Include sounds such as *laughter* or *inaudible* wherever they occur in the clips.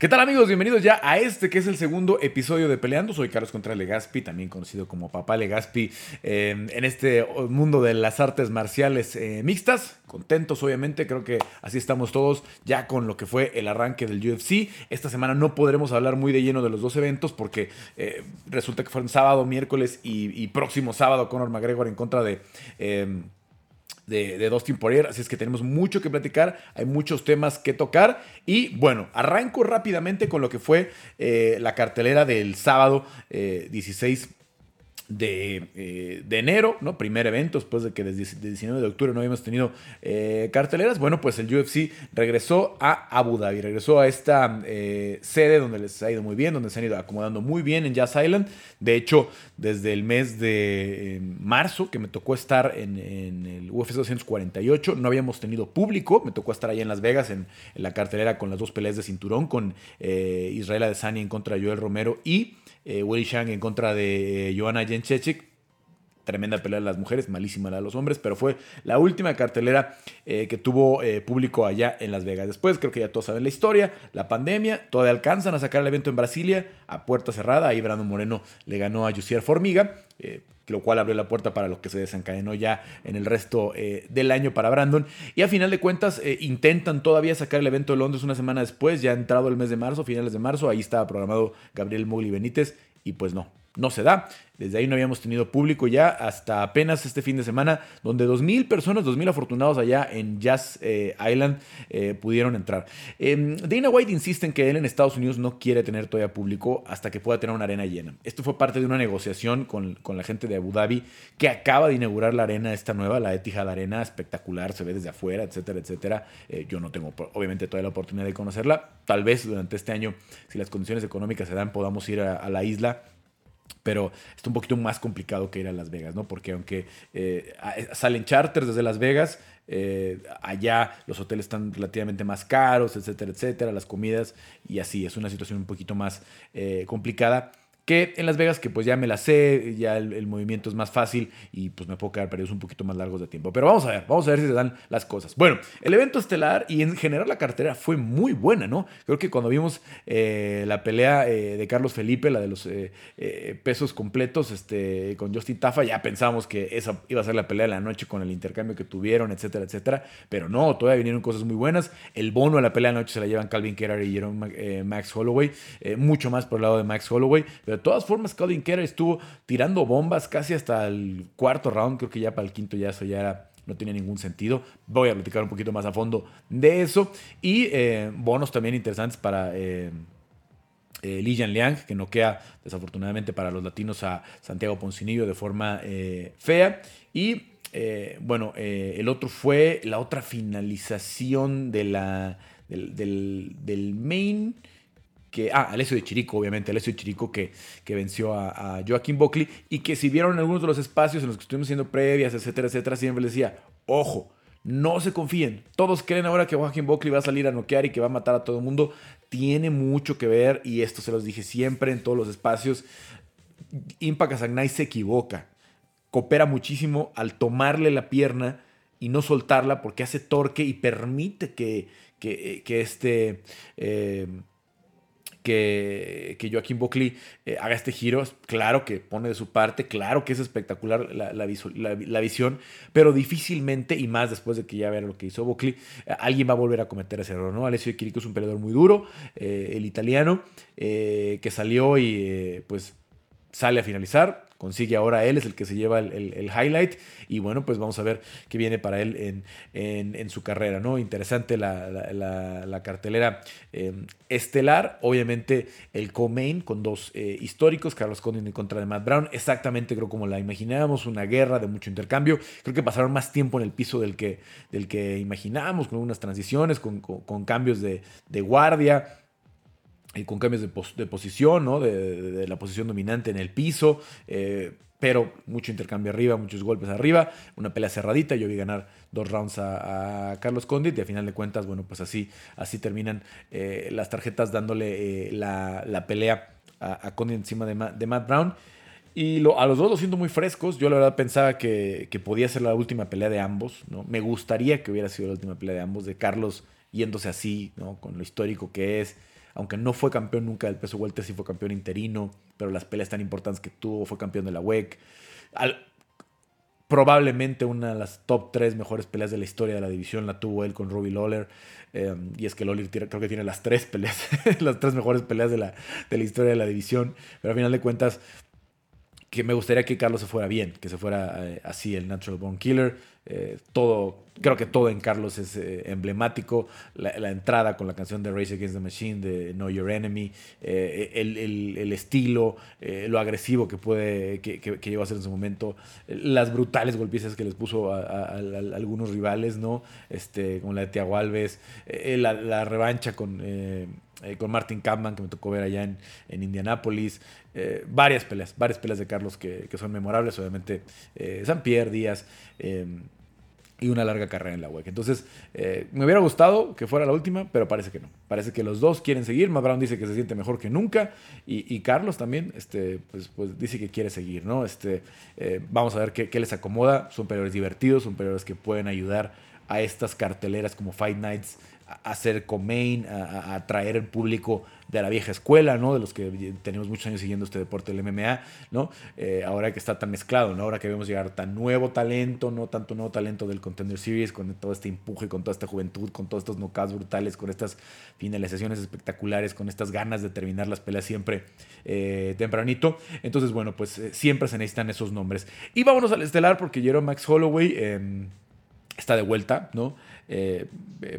¿Qué tal amigos? Bienvenidos ya a este que es el segundo episodio de Peleando. Soy Carlos Contra Legaspi, también conocido como Papá Legaspi, eh, en este mundo de las artes marciales eh, mixtas. Contentos, obviamente, creo que así estamos todos ya con lo que fue el arranque del UFC. Esta semana no podremos hablar muy de lleno de los dos eventos porque eh, resulta que fueron sábado, miércoles y, próximo sábado Conor McGregor en contra de de, de Dustin Poirier, así es que tenemos mucho que platicar, hay muchos temas que tocar. Y bueno, arranco rápidamente con lo que fue eh, la cartelera del sábado 16 eh, eh, de, enero, ¿no? Primer evento, después de que desde el 19 de octubre no habíamos tenido eh, carteleras. Bueno, pues el UFC regresó a Abu Dhabi, regresó a esta eh, sede donde les ha ido muy bien, donde se han ido acomodando muy bien en Jazz Island. De hecho, desde el mes de marzo, que me tocó estar en, el UFC 248, no habíamos tenido público. Me tocó estar allá en Las Vegas, en, la cartelera con las dos peleas de cinturón, con Israel Adesanya en contra de Joel Romero y eh, Willy Shang en contra de eh, Joanna Jędrzejczyk. Tremenda pelea de las mujeres, malísima la de los hombres, pero fue la última cartelera eh, que tuvo público allá en Las Vegas. Después, creo que ya todos saben la historia, la pandemia, todavía alcanzan a sacar el evento en Brasilia a puerta cerrada. Ahí Brandon Moreno le ganó a Jussier Formiga lo cual abrió la puerta para lo que se desencadenó ya en el resto eh, del año para Brandon. Y a final de cuentas eh, intentan todavía sacar el evento de Londres una semana después, ya entrado el mes de marzo, finales de marzo, ahí estaba programado Gabriel Mogli Benítez y pues no, no se da. Desde ahí no habíamos tenido público ya hasta apenas este fin de semana, donde 2.000 personas, 2.000 afortunados allá en Jazz eh, Island eh, pudieron entrar. Eh, Dana White insiste en que él en Estados Unidos no quiere tener todavía público hasta que pueda tener una arena llena. Esto fue parte de una negociación con, con la gente de Abu Dhabi que acaba de inaugurar la arena esta nueva, la Etihad Arena, espectacular, se ve desde afuera, etcétera, etcétera. yo no tengo obviamente todavía la oportunidad de conocerla. Tal vez durante este año, si las condiciones económicas se dan, podamos ir a la isla pero está un poquito más complicado que ir a Las Vegas, ¿no? Porque aunque eh, salen charters desde Las Vegas, eh, allá los hoteles están relativamente más caros, etcétera, etcétera, las comidas y así, es una situación un poquito más eh, complicada que en Las Vegas, que pues ya me la sé, ya el, movimiento es más fácil y pues me puedo quedar periodos un poquito más largos de tiempo. Pero vamos a ver, vamos a ver si se dan las cosas. Bueno, el evento estelar y en general la cartera fue muy buena, ¿no? Creo que cuando vimos eh, la pelea eh, de Carlos Felipe, la de los eh, pesos completos este, con Justin Tafa, ya pensábamos que esa iba a ser la pelea de la noche con el intercambio que tuvieron, etcétera, etcétera. Pero no, todavía vinieron cosas muy buenas. El bono de la pelea de la noche se la llevan Calvin Kerr y Max Holloway, mucho más por el lado de Max Holloway, de todas formas, Colin Kerr estuvo tirando bombas casi hasta el cuarto round. Creo que ya para el quinto ya eso ya era, no tenía ningún sentido. Voy a platicar un poquito más a fondo de eso. Y eh, bonos también interesantes para eh, eh, Li Liang, que no queda desafortunadamente para los latinos a Santiago Poncinillo de forma eh, fea. Y bueno, el otro fue la otra finalización de la, del, del main que, ah, Alessio de Chirico, obviamente, Alessio de Chirico que, que venció a, Joaquín Buckley y que si vieron algunos de los espacios en los que estuvimos haciendo previas, etcétera, etcétera, siempre les decía, ojo, no se confíen. Todos creen ahora que Joaquín Buckley va a salir a noquear y que va a matar a todo el mundo. Tiene mucho que ver, y esto se los dije siempre en todos los espacios. Impa Casagnay se equivoca. Coopera muchísimo al tomarle la pierna y no soltarla porque hace torque y permite que, que, que este... Eh, que, que Joaquín Buckley eh, haga este giro. Claro que pone de su parte, claro que es espectacular la, la, visión, pero difícilmente, y más después de que ya vea lo que hizo Buckley, eh, alguien va a volver a cometer ese error. ¿no? Alessio Quirico es un peleador muy duro, eh, el italiano, que salió y pues sale a finalizar consigue ahora él, es el que se lleva el, highlight. Y bueno, pues vamos a ver qué viene para él en, su carrera, ¿no? Interesante la, cartelera em, estelar. Obviamente el co-main con dos eh, históricos, Carlos Condit en contra de Matt Brown. Exactamente creo como la imaginábamos, una guerra de mucho intercambio. Creo que pasaron más tiempo en el piso del que, del que imaginábamos, con unas transiciones, con, cambios de, de guardia y con cambios de, posición, ¿no? De, la posición dominante en el piso, eh, pero mucho intercambio arriba, muchos golpes arriba, una pelea cerradita, yo vi ganar dos rounds a, Carlos Condit y a final de cuentas, bueno, pues así, así terminan eh, las tarjetas dándole eh, la, pelea a, Condit encima de, de Matt Brown. Y a los dos los siento muy frescos. Yo la verdad pensaba que, que, podía ser la última pelea de ambos. ¿no? Me gustaría que hubiera sido la última pelea de ambos, de Carlos yéndose así, ¿no? con lo histórico que es, aunque no fue campeón nunca del peso welter, sí fue campeón interino, pero las peleas tan importantes que tuvo, fue campeón de la WEC. probablemente una de las top tres mejores peleas de la historia de la división la tuvo él con Robbie Lawler. Eh, y es que Lawler creo que tiene las tres peleas, *laughs* las tres mejores peleas de la, de la historia de la división. Pero al final de cuentas, que me gustaría que Carlos se fuera bien, que se fuera eh, así el Natural Born Killer. Eh, todo, creo que todo en Carlos es eh, emblemático. La, entrada con la canción de Race Against the Machine, de Know Your Enemy, el, estilo, lo agresivo que puede, que, que, llegó a ser en su momento, las brutales golpizas que les puso a, algunos rivales, ¿no? Este, como la de Tiago Alves, la, revancha con eh, con Martin Kampman, que me tocó ver allá en, en Indianápolis. Eh, varias peleas, varias peleas de Carlos que, son memorables. Obviamente, eh, San Pierre, Díaz y una larga carrera en la WEC. Entonces, me hubiera gustado que fuera la última, pero parece que no. Parece que los dos quieren seguir. Matt Brown dice que se siente mejor que nunca. Y, Carlos también este, pues, pues dice que quiere seguir. ¿no? Este, vamos a ver qué, les acomoda. Son peleadores divertidos, son peleadores que pueden ayudar a estas carteleras como Fight Nights a hacer Comain, a, atraer el público de la vieja escuela, ¿no? De los que tenemos muchos años siguiendo este deporte del MMA, ¿no? Eh, ahora que está tan mezclado, ¿no? Ahora que vemos llegar tan nuevo talento, ¿no? Tanto nuevo talento del Contender Series, con todo este empuje, con toda esta juventud, con todos estos knockouts brutales, con estas finalizaciones espectaculares, con estas ganas de terminar las peleas siempre eh, tempranito. Entonces, bueno, pues eh, siempre se necesitan esos nombres. Y vámonos al estelar porque Jerome Max Holloway em, está de vuelta, ¿no?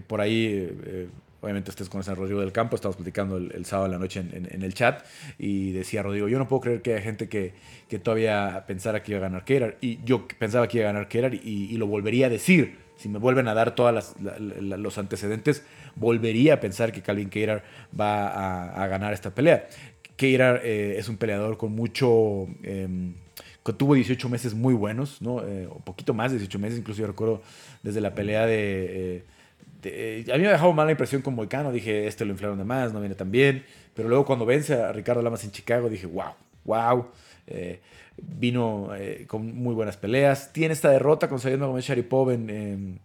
Por ahí, obviamente ustedes conocen a Rodrigo del Campo, estamos platicando el, sábado en la noche en, el chat y decía Rodrigo, yo no puedo creer que haya gente que, que todavía pensara que iba a ganar Kerar y yo pensaba que iba a ganar Kerar y, lo volvería a decir. Si me vuelven a dar todos los antecedentes, volvería a pensar que Calvin Keirar va a, ganar esta pelea. Keirar es un peleador con mucho em, que tuvo 18 meses muy buenos, ¿no? Eh, un poquito más de 18 meses, incluso yo recuerdo desde la pelea de... Eh, eh, a mí me ha dejado mala impresión con Moicano, dije, este lo inflaron de más, no viene tan bien, pero luego cuando vence a Ricardo Lamas en Chicago, dije, wow, wow, vino con muy buenas peleas, tiene esta derrota con Sayed Magomed Sharipov en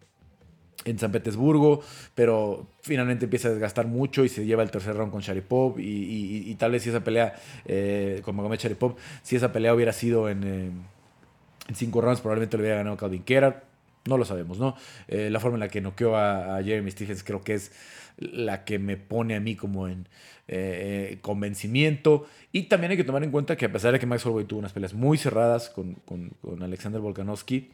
en San Petersburgo, pero finalmente empieza a desgastar mucho y se lleva el tercer round con Sharipov y, tal vez si esa pelea eh, con Magomed Sharipov, si esa pelea hubiera sido en, eh, cinco rounds, probablemente lo hubiera ganado Calvin Kerr. No lo sabemos, ¿no? Eh, la forma en la que noqueó a, a, Jeremy Stephens creo que es la que me pone a mí como en convencimiento. Y también hay que tomar en cuenta que a pesar de que Max Holloway tuvo unas peleas muy cerradas con, con, con Alexander Volkanovski,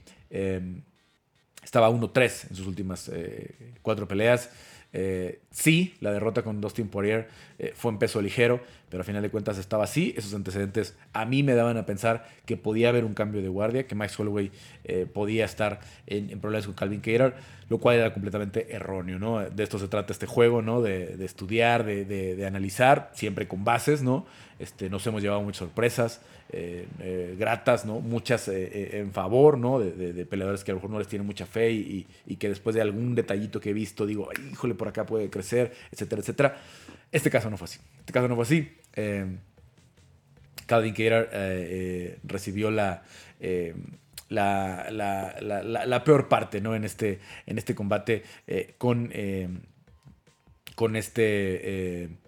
estaba 1-3 en sus últimas eh, cuatro peleas. Eh, sí, la derrota con Dustin Poirier eh, fue en peso ligero, pero a final de cuentas estaba así. Esos antecedentes a mí me daban a pensar que podía haber un cambio de guardia, que Max Holloway podía estar en, problemas con Calvin Keirar, lo cual era completamente erróneo. ¿no? De esto se trata este juego, ¿no? de, estudiar, de, de, analizar, siempre con bases. ¿no? Este, nos hemos llevado muchas sorpresas. Eh, eh, gratas, ¿no? Muchas eh, en favor, ¿no? De, peleadores que a lo mejor no les tienen mucha fe y, que después de algún detallito que he visto digo, híjole, por acá puede crecer, etcétera, etcétera. Este caso no fue así. Este caso no fue así. Calvin Cater recibió la, la, la, peor parte, ¿no? En este, en este combate con, con este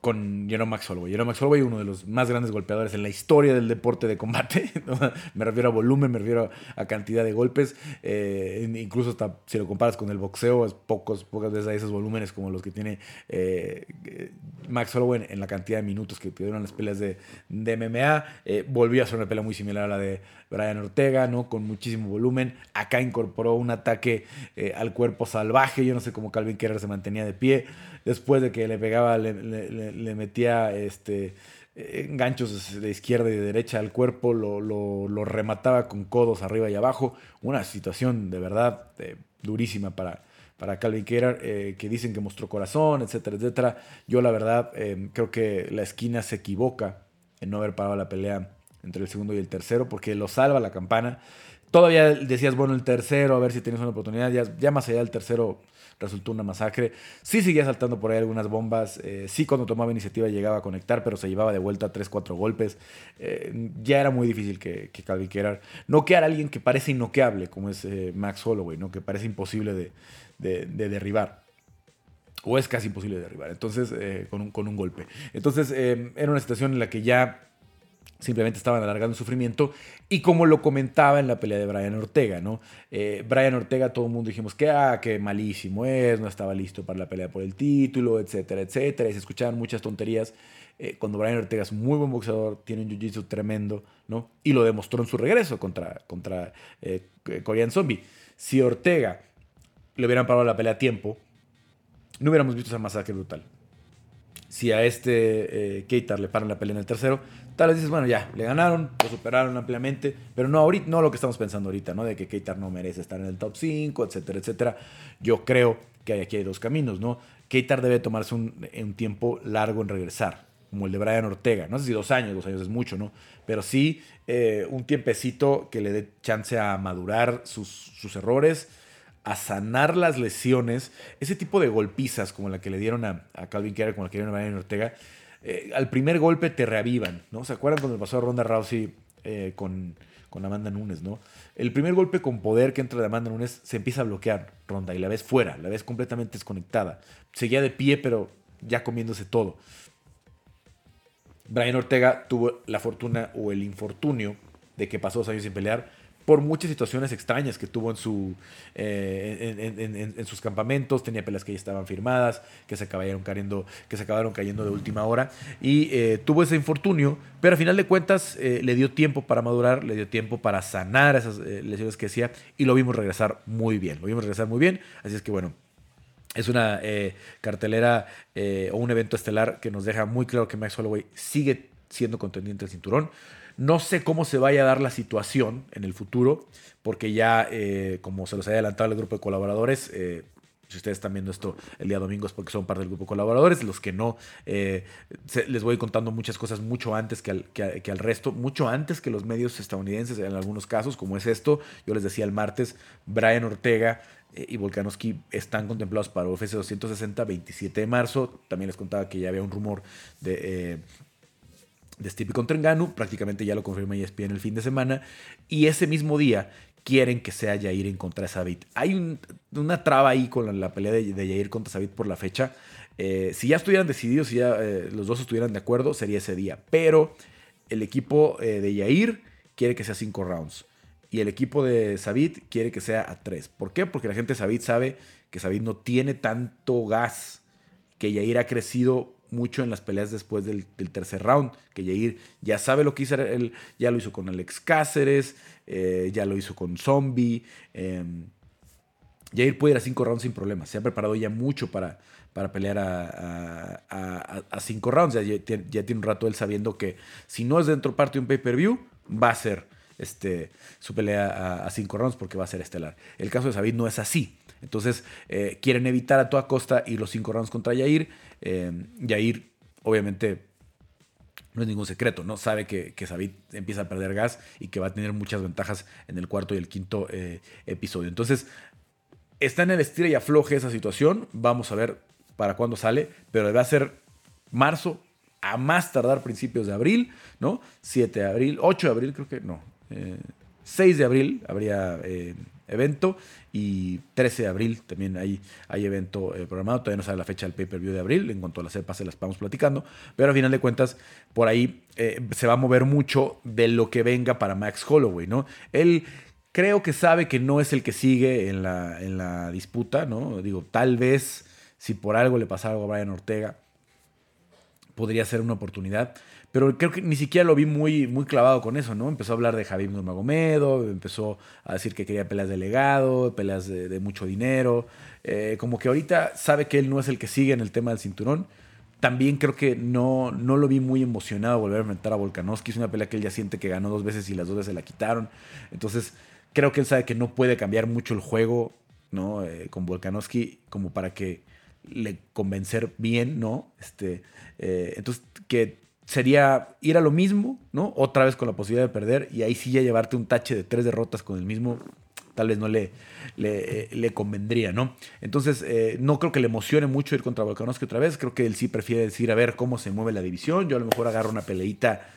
con Jerome Max Holloway. Jerome Max Holloway, uno de los más grandes golpeadores en la historia del deporte de combate. *laughs* me refiero a volumen, me refiero a cantidad de golpes. Eh, incluso hasta si lo comparas con el boxeo, es pocos, pocas veces hay esos volúmenes como los que tiene eh, Max Holloway en, la cantidad de minutos que tuvieron las peleas de, de MMA. Eh, volvió a ser una pelea muy similar a la de Brian Ortega, ¿no? Con muchísimo volumen. Acá incorporó un ataque al cuerpo salvaje. Yo no sé cómo Calvin Kerr se mantenía de pie después de que le pegaba, le, metía este, ganchos de izquierda y de derecha al cuerpo, lo, remataba con codos arriba y abajo. Una situación de verdad eh, durísima para, para Calvin Kerar, eh, que dicen que mostró corazón, etcétera, etcétera. Yo la verdad eh, creo que la esquina se equivoca en no haber parado la pelea entre el segundo y el tercero, porque lo salva la campana. Todavía decías, bueno, el tercero, a ver si tienes una oportunidad. Ya, más allá del tercero, resultó una masacre. Sí seguía saltando por ahí algunas bombas, eh, sí cuando tomaba iniciativa llegaba a conectar, pero se llevaba de vuelta 3-4 golpes. Eh, ya era muy difícil que, que Calvin Kerar noquear a alguien que parece innoqueable, como es eh, Max Holloway, ¿no? que parece imposible de, de, derribar. o es casi imposible de derribar, entonces, con, un, con, un, golpe. Entonces, era una situación en la que ya simplemente estaban alargando el sufrimiento y como lo comentaba en la pelea de Brian Ortega, ¿no? Eh, Brian Ortega, todo el mundo dijimos que, ah, que malísimo es, no estaba listo para la pelea por el título, etcétera, etcétera, y se escuchaban muchas tonterías. cuando Brian Ortega es muy buen boxeador, tiene un jiu-jitsu tremendo, ¿no? Y lo demostró en su regreso contra, contra Korean Zombie. Si Ortega le hubieran parado la pelea a tiempo, no hubiéramos visto esa masacre brutal. Si a este eh, Keitar le paran la pelea en el tercero, tal vez dices, bueno, ya, le ganaron, lo superaron ampliamente, pero no ahorita, no lo que estamos pensando ahorita, ¿no? De que Keitar no merece estar en el top 5, etcétera, etcétera. Yo creo que aquí hay dos caminos, ¿no? Keitar debe tomarse un, tiempo largo en regresar, como el de Brian Ortega. No sé si dos años, dos años es mucho, ¿no? Pero sí eh, un tiempecito que le dé chance a madurar sus, sus errores, a sanar las lesiones, ese tipo de golpizas como la que le dieron a, Calvin Kerr, como la que le dieron a Brian Ortega, eh, al primer golpe te reavivan, ¿no? ¿Se acuerdan cuando pasó Ronda Rousey eh, con, con, Amanda Nunes, ¿no? El primer golpe con poder que entra de Amanda Nunes se empieza a bloquear Ronda y la ves fuera, la ves completamente desconectada. Seguía de pie, pero ya comiéndose todo. Brian Ortega tuvo la fortuna o el infortunio de que pasó dos años sin pelear por muchas situaciones extrañas que tuvo en, su, eh, en, sus campamentos, tenía peleas que ya estaban firmadas, que se acabaron cayendo, que se acabaron cayendo de última hora, y eh, tuvo ese infortunio, pero al final de cuentas eh, le dio tiempo para madurar, le dio tiempo para sanar esas lesiones que hacía, y lo vimos regresar muy bien, lo vimos regresar muy bien, así es que bueno, es una cartelera o un evento estelar que nos deja muy claro que Max Holloway sigue siendo contendiente del cinturón. No sé cómo se vaya a dar la situación en el futuro, porque ya, eh, como se los había adelantado el grupo de colaboradores, eh, si ustedes están viendo esto el día domingo es porque son parte del grupo de colaboradores. Los que no, eh, les voy contando muchas cosas mucho antes que al, que, al, resto, mucho antes que los medios estadounidenses en algunos casos, como es esto. Yo les decía el martes, Brian Ortega y Volkanovski están contemplados para UFC 260, 27 de marzo. También les contaba que ya había un rumor de de Stipe contra Engano, prácticamente ya lo confirma ESPN el fin de semana, y ese mismo día quieren que sea Jair en contra de Sabit. Hay una traba ahí con la, pelea de, de, Jair contra Sabit por la fecha. Eh, si ya estuvieran decididos, si ya eh, los dos estuvieran de acuerdo, sería ese día. Pero el equipo eh, de Jair quiere que sea cinco rounds. Y el equipo de Sabit quiere que sea a tres. ¿Por qué? Porque la gente de Sabit sabe que Sabit no tiene tanto gas. Que Jair ha crecido mucho en las peleas después del, tercer round, que Jair ya sabe lo que hizo, él ya lo hizo con Alex Cáceres, eh, ya lo hizo con Zombie. Eh, Jair puede ir a cinco rounds sin problemas, se ha preparado ya mucho para, para pelear a, cinco rounds, ya, tiene un rato él sabiendo que si no es dentro parte de un pay-per-view, va a ser este, su pelea a, cinco rounds porque va a ser estelar. El caso de Sabid no es así. Entonces eh, quieren evitar a toda costa ir los cinco rounds contra Yair. Eh, Yair, obviamente, no es ningún secreto, ¿no? Sabe que, que Sabid empieza a perder gas y que va a tener muchas ventajas en el cuarto y el quinto eh, episodio. Entonces, está en el estira y afloje esa situación. Vamos a ver para cuándo sale, pero a ser marzo, a más tardar principios de abril, ¿no? 7 de abril, 8 de abril, creo que no. 6 de abril habría evento y 13 de abril también hay, hay evento eh, programado. Todavía no sabe la fecha del pay-per-view de abril. En cuanto a la cepa se las vamos platicando. Pero a final de cuentas, por ahí eh, se va a mover mucho de lo que venga para Max Holloway, ¿no? Él creo que sabe que no es el que sigue en la, en la disputa, ¿no? Digo, tal vez si por algo le pasara algo a Brian Ortega, podría ser una oportunidad. Pero creo que ni siquiera lo vi muy, muy clavado con eso, ¿no? Empezó a hablar de Javier Nurmagomedov, empezó a decir que quería peleas de legado, peleas de, mucho dinero. Eh, como que ahorita sabe que él no es el que sigue en el tema del cinturón. También creo que no, no lo vi muy emocionado volver a enfrentar a Volkanovski. Es una pelea que él ya siente que ganó dos veces y las dos veces se la quitaron. Entonces, creo que él sabe que no puede cambiar mucho el juego, ¿no? Eh, con Volkanovski como para que le convencer bien, ¿no? Este, eh, entonces, que sería ir a lo mismo, ¿no? Otra vez con la posibilidad de perder y ahí sí ya llevarte un tache de tres derrotas con el mismo, tal vez no le, le, eh, convendría, ¿no? Entonces, eh, no creo que le emocione mucho ir contra Volkanovski otra vez, creo que él sí prefiere decir a ver cómo se mueve la división, yo a lo mejor agarro una peleita,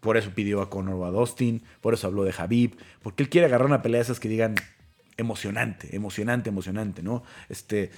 por eso pidió a Conor o a Dustin, por eso habló de Javib, porque él quiere agarrar una pelea de esas que digan emocionante, emocionante, emocionante, ¿no? Este,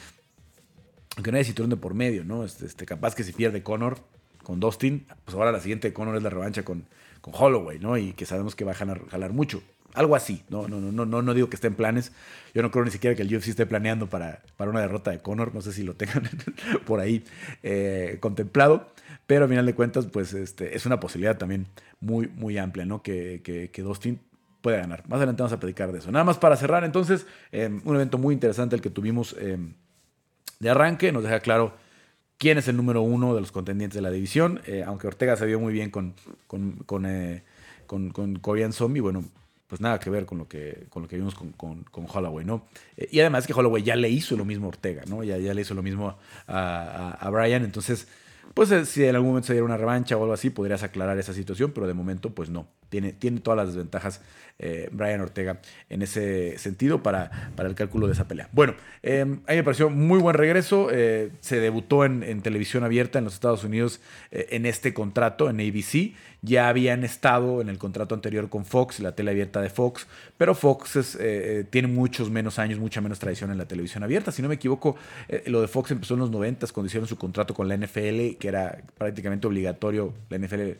aunque no hay cinturón de por medio, ¿no? Este, este, capaz que si pierde Conor con Dustin, pues ahora la siguiente de Conor es la revancha con, con Holloway, ¿no? Y que sabemos que va a jalar, mucho. Algo así, ¿no? No, no, no, no digo que esté en planes. Yo no creo ni siquiera que el UFC esté planeando para, para una derrota de Conor. No sé si lo tengan *laughs* por ahí eh, contemplado. Pero a final de cuentas, pues este, es una posibilidad también muy, muy amplia, ¿no? Que, que, que Dustin puede ganar. Más adelante vamos a platicar de eso. Nada más para cerrar, entonces, em, un evento muy interesante el que tuvimos em, de arranque. Nos deja claro quién es el número uno de los contendientes de la división. Eh, aunque Ortega se vio muy bien con, con, con, eh, con, Korean Zombie, bueno, pues nada que ver con lo que, con lo que vimos con, con, Holloway, ¿no? Eh, y además que Holloway ya le hizo lo mismo a Ortega, ¿no? Ya, ya le hizo lo mismo a, a, a Brian, entonces pues si en algún momento se diera una revancha o algo así, podrías aclarar esa situación, pero de momento, pues no. Tiene, tiene todas las desventajas eh, Brian Ortega en ese sentido para, para el cálculo de esa pelea. Bueno, eh, a mí me pareció muy buen regreso. se debutó en, televisión abierta en los Estados Unidos en este contrato, en ABC. Ya habían estado en el contrato anterior con Fox, la tele abierta de Fox, pero Fox tiene muchos menos años, mucha menos tradición en la televisión abierta. Si no me equivoco, lo de Fox empezó en los 90 cuando hicieron su contrato con la NFL que era prácticamente obligatorio, la NFL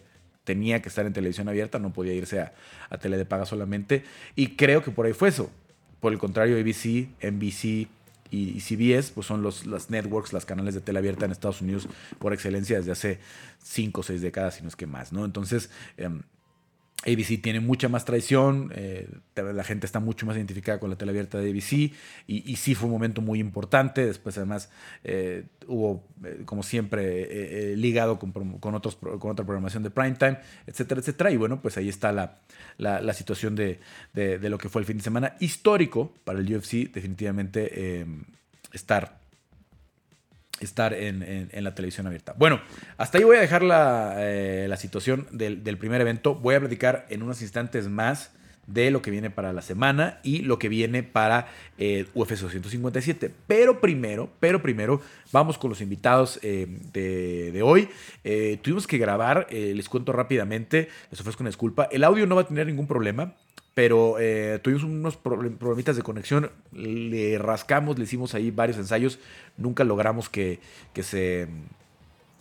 tenía que estar en televisión abierta, no podía irse a, a tele de paga solamente. Y creo que por ahí fue eso. Por el contrario, ABC, NBC y CBS, pues son los las networks, las canales de tele abierta en Estados Unidos por excelencia desde hace cinco o seis décadas, si no es que más, ¿no? Entonces, em, ABC tiene mucha más traición, eh, la gente está mucho más identificada con la tele abierta de ABC y, sí fue un momento muy importante. Después además eh, hubo, eh, como siempre, ligado con, otros, con otra programación de primetime, etcétera, etcétera. Y bueno, pues ahí está la, la, situación de, de, lo que fue el fin de semana histórico para el UFC. Definitivamente estar estar en, la televisión abierta. Bueno, hasta ahí voy a dejar la, eh, situación del, primer evento. Voy a platicar en unos instantes más de lo que viene para la semana y lo que viene para eh, UFC 257. Pero primero, pero primero, vamos con los invitados eh, de, hoy. tuvimos que grabar, les cuento rápidamente, les ofrezco una disculpa. El audio no va a tener ningún problema pero eh, tuvimos unos problemitas de conexión, le rascamos, le hicimos ahí varios ensayos, nunca logramos que, que, se,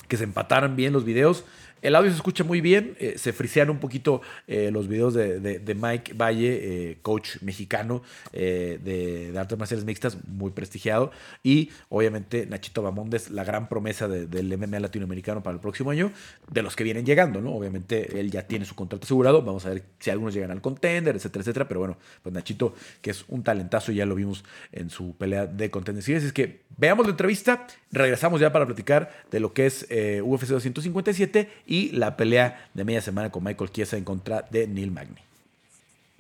que se empataran bien los videos. El audio se escucha muy bien, eh, se frisean un poquito eh, los videos de, Mike Valle, eh, coach mexicano de, artes marciales mixtas, muy prestigiado, y obviamente Nachito Bamondes, la gran promesa del MMA latinoamericano para el próximo año, de los que vienen llegando, ¿no? Obviamente él ya tiene su contrato asegurado, vamos a ver si algunos llegan al contender, etcétera, etcétera, pero bueno, pues Nachito, que es un talentazo, ya lo vimos en su pelea de contender. Es que veamos la entrevista, regresamos ya para platicar de lo que es UFC 257 y la pelea de media semana con Michael Chiesa en contra de Neil Magny.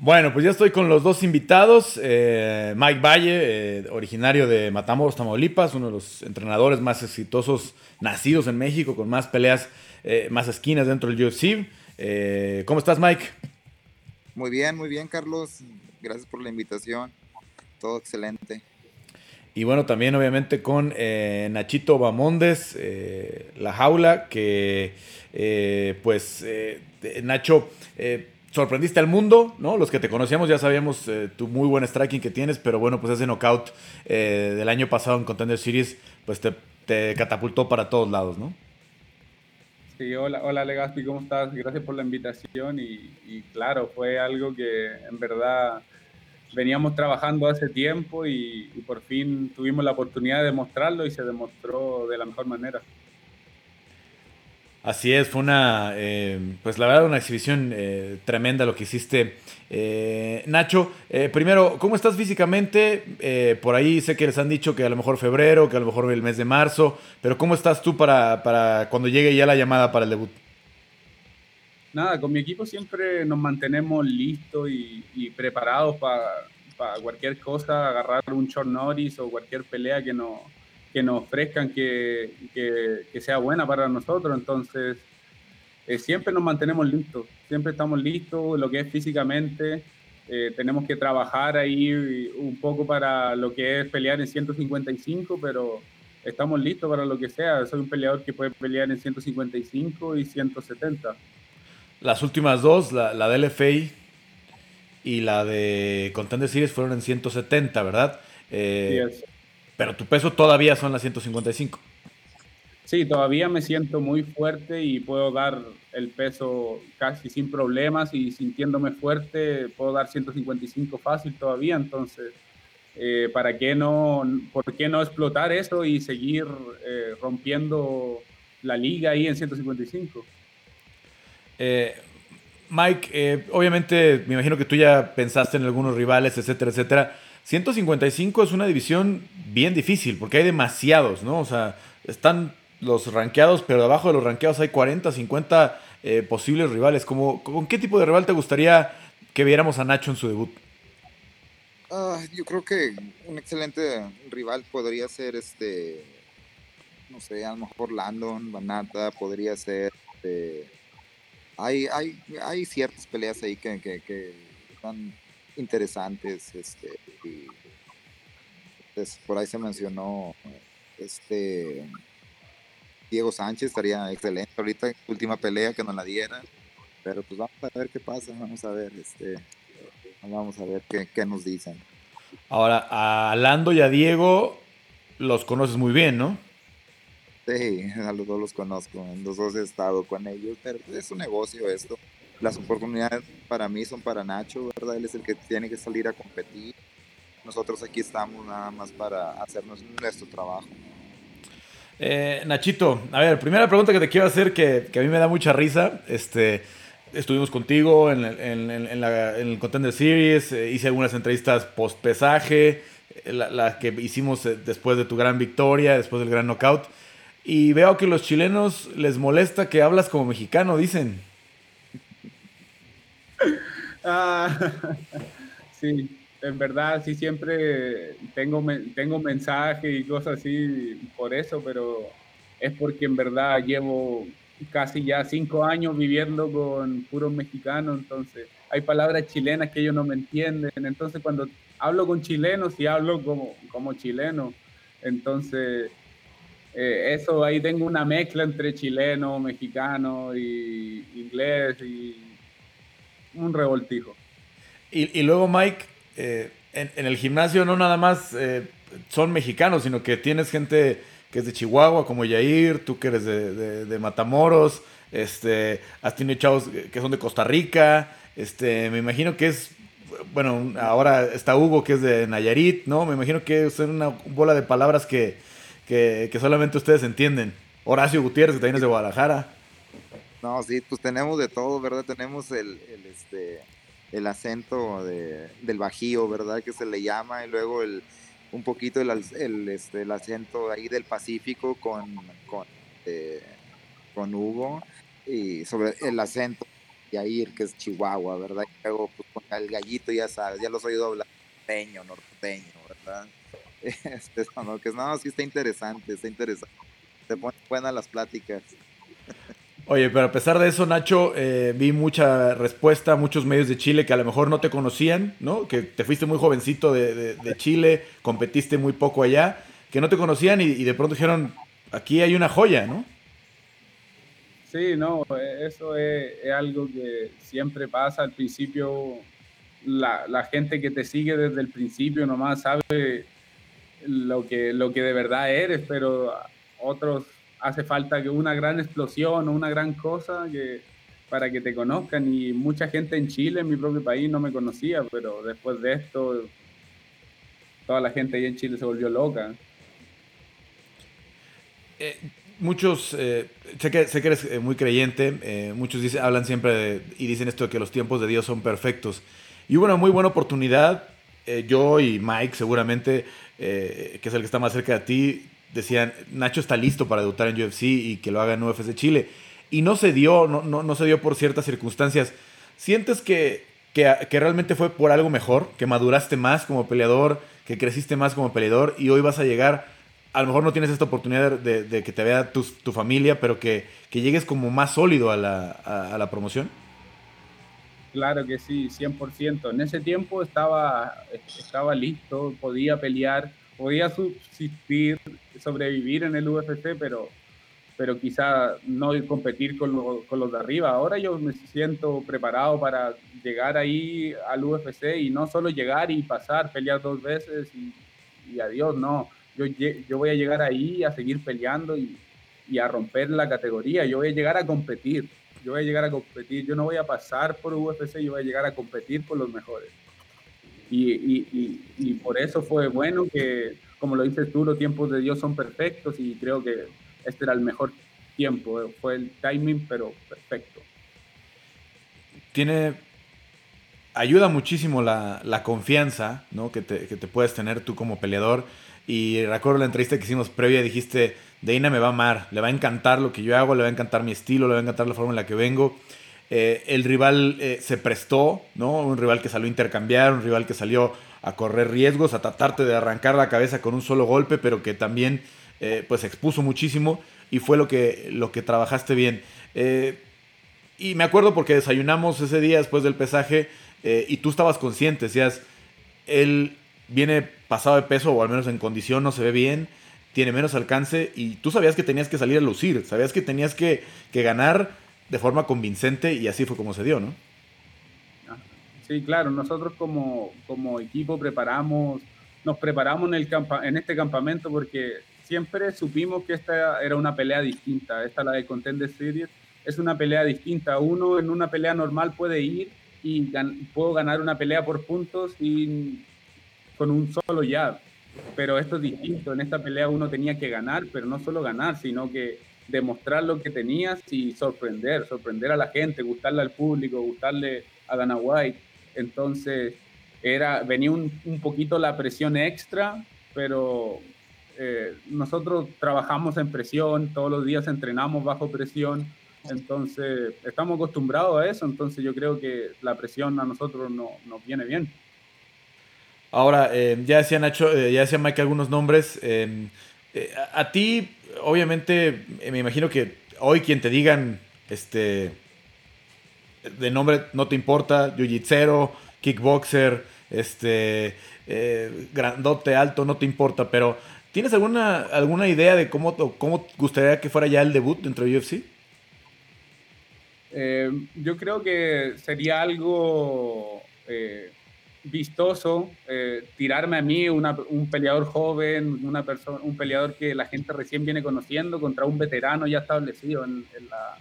Bueno, pues ya estoy con los dos invitados. Eh, Mike Valle, eh, originario de Matamoros, Tamaulipas, uno de los entrenadores más exitosos nacidos en México, con más peleas, eh, más esquinas dentro del UFC. ¿Cómo estás, Mike? Muy bien, muy bien, Carlos. Gracias por la invitación. Todo excelente. Y bueno, también obviamente con Nachito Bamondes, La Jaula, que eh, pues eh, Nacho, eh, sorprendiste al mundo, ¿no? Los que te conocíamos ya sabíamos tu muy buen striking que tienes, pero bueno, pues ese knockout del año pasado en Contender Series, pues te, catapultó para todos lados, ¿no? Sí, hola, hola Legaspi, ¿cómo estás? Gracias por la invitación y, claro, fue algo que en verdad veníamos trabajando hace tiempo y, por fin tuvimos la oportunidad de mostrarlo y se demostró de la mejor manera. Así es, fue una, eh, pues la verdad, una exhibición eh, tremenda lo que hiciste. Eh, Nacho, primero, ¿cómo estás físicamente? por ahí sé que les han dicho que a lo mejor febrero, que a lo mejor el mes de marzo, pero ¿cómo estás tú para, para cuando llegue ya la llamada para el debut? Nada, con mi equipo siempre nos mantenemos listos y, preparados para cualquier cosa, agarrar un short notice o cualquier pelea que nos que nos ofrezcan que, que, sea buena para nosotros. Entonces, eh, siempre nos mantenemos listos, siempre estamos listos, lo que es físicamente. Eh, tenemos que trabajar ahí un poco para lo que es pelear en 155, pero estamos listos para lo que sea. Soy un peleador que puede pelear en 155 y 170. Las últimas dos, la, la de LFA y la de Contender Series fueron en 170, ¿verdad? Eh, pero tu peso todavía son las 155. Sí, todavía me siento muy fuerte y puedo dar el peso casi sin problemas y sintiéndome fuerte puedo dar 155 fácil todavía, entonces eh, ¿para qué no, por qué no explotar eso y seguir eh, rompiendo la liga ahí en 155? Eh, Mike, obviamente me imagino que tú ya pensaste en algunos rivales, etcétera, etcétera. 155 es una división bien difícil porque hay demasiados, ¿no? O sea, están los ranqueados, pero debajo de los ranqueados hay 40, 50 posibles rivales. ¿Cómo, ¿Con qué tipo de rival te gustaría que viéramos a Nacho en su debut? Ah, yo creo que un excelente rival podría ser este, no sé, a lo mejor Landon, Banata, podría ser. Este, hay, hay, hay ciertas peleas ahí que, que, están interesantes. Este, y, pues, por ahí se mencionó este Diego Sánchez estaría excelente ahorita última pelea que nos la diera pero pues vamos a ver qué pasa vamos a ver este Vamos a ver qué, nos dicen. Ahora, a Lando y a Diego los conoces muy bien, ¿no? Sí, *laughs* a los dos los conozco. En los dos he estado con ellos, pero es un negocio esto. Las oportunidades para mí son para Nacho, ¿verdad? Él es el que tiene que salir a competir. Nosotros aquí estamos nada más para hacernos nuestro trabajo. Eh, Nachito, a ver, primera pregunta que te quiero hacer que, que a mí me da mucha risa. Este, estuvimos contigo en, el Contender Series, eh, hice algunas entrevistas post pesaje, eh, las que hicimos eh, después de tu gran victoria, después del gran knockout. Y veo que los chilenos les molesta que hablas como mexicano, dicen. Ah, *laughs* sí, en verdad, sí, siempre tengo, tengo mensajes y cosas así por eso, pero es porque en verdad llevo casi ya cinco años viviendo con puros mexicanos, entonces hay palabras chilenas que ellos no me entienden, entonces cuando hablo con chilenos y hablo como, como chileno, entonces eh, eso ahí tengo una mezcla entre chileno, mexicano y inglés y un revoltijo. Y, luego Mike, eh, en, el gimnasio no nada más eh, son mexicanos, sino que tienes gente que es de Chihuahua, como Yair, tú que eres de, Matamoros, este, has tenido chavos que son de Costa Rica, este, me imagino que es, bueno, ahora está Hugo que es de Nayarit, ¿no? Me imagino que es una bola de palabras que, que, solamente ustedes entienden. Horacio Gutiérrez, que también es de Guadalajara. No, sí, pues tenemos de todo, ¿verdad? Tenemos el, el este, el acento de, del Bajío, ¿verdad? Que se le llama, y luego el, un poquito el, el, este, el acento ahí del Pacífico con, con, eh, con Hugo y sobre el acento de ahí que es Chihuahua, ¿verdad? Y luego pues, con el gallito, ya sabes, ya los oído hablar norteño, norteño, ¿verdad? *laughs* Este, no, que no, sí está interesante, está interesante. Se ponen buenas las pláticas. Oye, pero a pesar de eso, Nacho, eh, vi mucha respuesta, muchos medios de Chile que a lo mejor no te conocían, ¿no? Que te fuiste muy jovencito de, Chile, competiste muy poco allá, que no te conocían y, de pronto dijeron, aquí hay una joya, ¿no? Sí, no, eso es, algo que siempre pasa al principio. La, la, gente que te sigue desde el principio nomás sabe lo que, lo que de verdad eres, pero otros hace falta que una gran explosión o una gran cosa que, para que te conozcan. Y mucha gente en Chile, en mi propio país, no me conocía, pero después de esto, toda la gente ahí en Chile se volvió loca. Eh, muchos, eh, sé, que, sé que eres eh, muy creyente, muchos dicen, hablan siempre y dicen esto de que los tiempos de Dios son perfectos. Y hubo una muy buena oportunidad, yo y Mike seguramente, que es el que está más cerca de ti, decían, Nacho está listo para debutar en UFC y que lo haga en UFC Chile. Y no se dio, no, no, se dio por ciertas circunstancias. ¿Sientes que, que, realmente fue por algo mejor? ¿Que maduraste más como peleador? ¿Que creciste más como peleador? Y hoy vas a llegar, a lo mejor no tienes esta oportunidad de, que te vea tu, tu familia, pero que, que, llegues como más sólido a la, a la promoción. Claro que sí, 100%. En ese tiempo estaba, estaba listo, podía pelear podía subsistir, sobrevivir en el UFC, pero, pero quizá no competir con, los de arriba. Ahora yo me siento preparado para llegar ahí al UFC y no solo llegar y pasar, pelear dos veces y, adiós, no. yo, yo voy a llegar ahí a seguir peleando y, y a romper la categoría, yo voy a llegar a competir, yo voy a llegar a competir, yo no voy a pasar por UFC, yo voy a llegar a competir por los mejores. Y, y, y, por eso fue bueno que, como lo dices tú, los tiempos de Dios son perfectos y creo que este era el mejor tiempo, fue el timing, pero perfecto. Tiene, ayuda muchísimo la, la confianza ¿no? que, te, que te puedes tener tú como peleador. Y recuerdo la entrevista que hicimos previa, dijiste, Deina me va a amar, le va a encantar lo que yo hago, le va a encantar mi estilo, le va a encantar la forma en la que vengo. Eh, el rival eh, se prestó, ¿no? Un rival que salió a intercambiar, un rival que salió a correr riesgos, a tratarte de arrancar la cabeza con un solo golpe, pero que también eh, pues expuso muchísimo y fue lo que, lo que trabajaste bien. y me acuerdo porque desayunamos ese día después del pesaje y tú estabas consciente, decías, él viene pasado de peso o al menos en condición, no se ve bien, tiene menos alcance y tú sabías que tenías que salir a lucir, sabías que tenías que, que ganar de forma convincente y así fue como se dio, ¿no? Sí, claro, nosotros como, como equipo preparamos, nos preparamos en, el en este campamento porque siempre supimos que esta era una pelea distinta, esta la de Contender Series es una pelea distinta, uno en una pelea normal puede ir y puedo ganar una pelea por puntos y con un solo jab, pero esto es distinto, en esta pelea uno tenía que ganar, pero no solo ganar, sino que demostrar lo que tenías y sorprender, sorprender a la gente, gustarle al público, gustarle a Dana White. Entonces, era, venía un, un poquito la presión extra, pero eh, nosotros trabajamos en presión, todos los días entrenamos bajo presión, entonces estamos acostumbrados a eso, entonces yo creo que la presión a nosotros no, nos viene bien. Ahora, eh, ya decía Nacho, eh, ya decía Mike algunos nombres. a, a, ti, obviamente, me imagino que hoy quien te digan, este, de nombre no te importa, jiu-jitsu, kickboxer, este, eh, grandote, alto, no te importa, pero ¿tienes alguna, alguna idea de cómo, cómo gustaría que fuera ya el debut dentro de UFC? Eh, yo creo que sería algo eh, vistoso tirarme a mí, un peleador joven, una persona, un peleador que la gente recién viene conociendo contra un veterano ya establecido en la,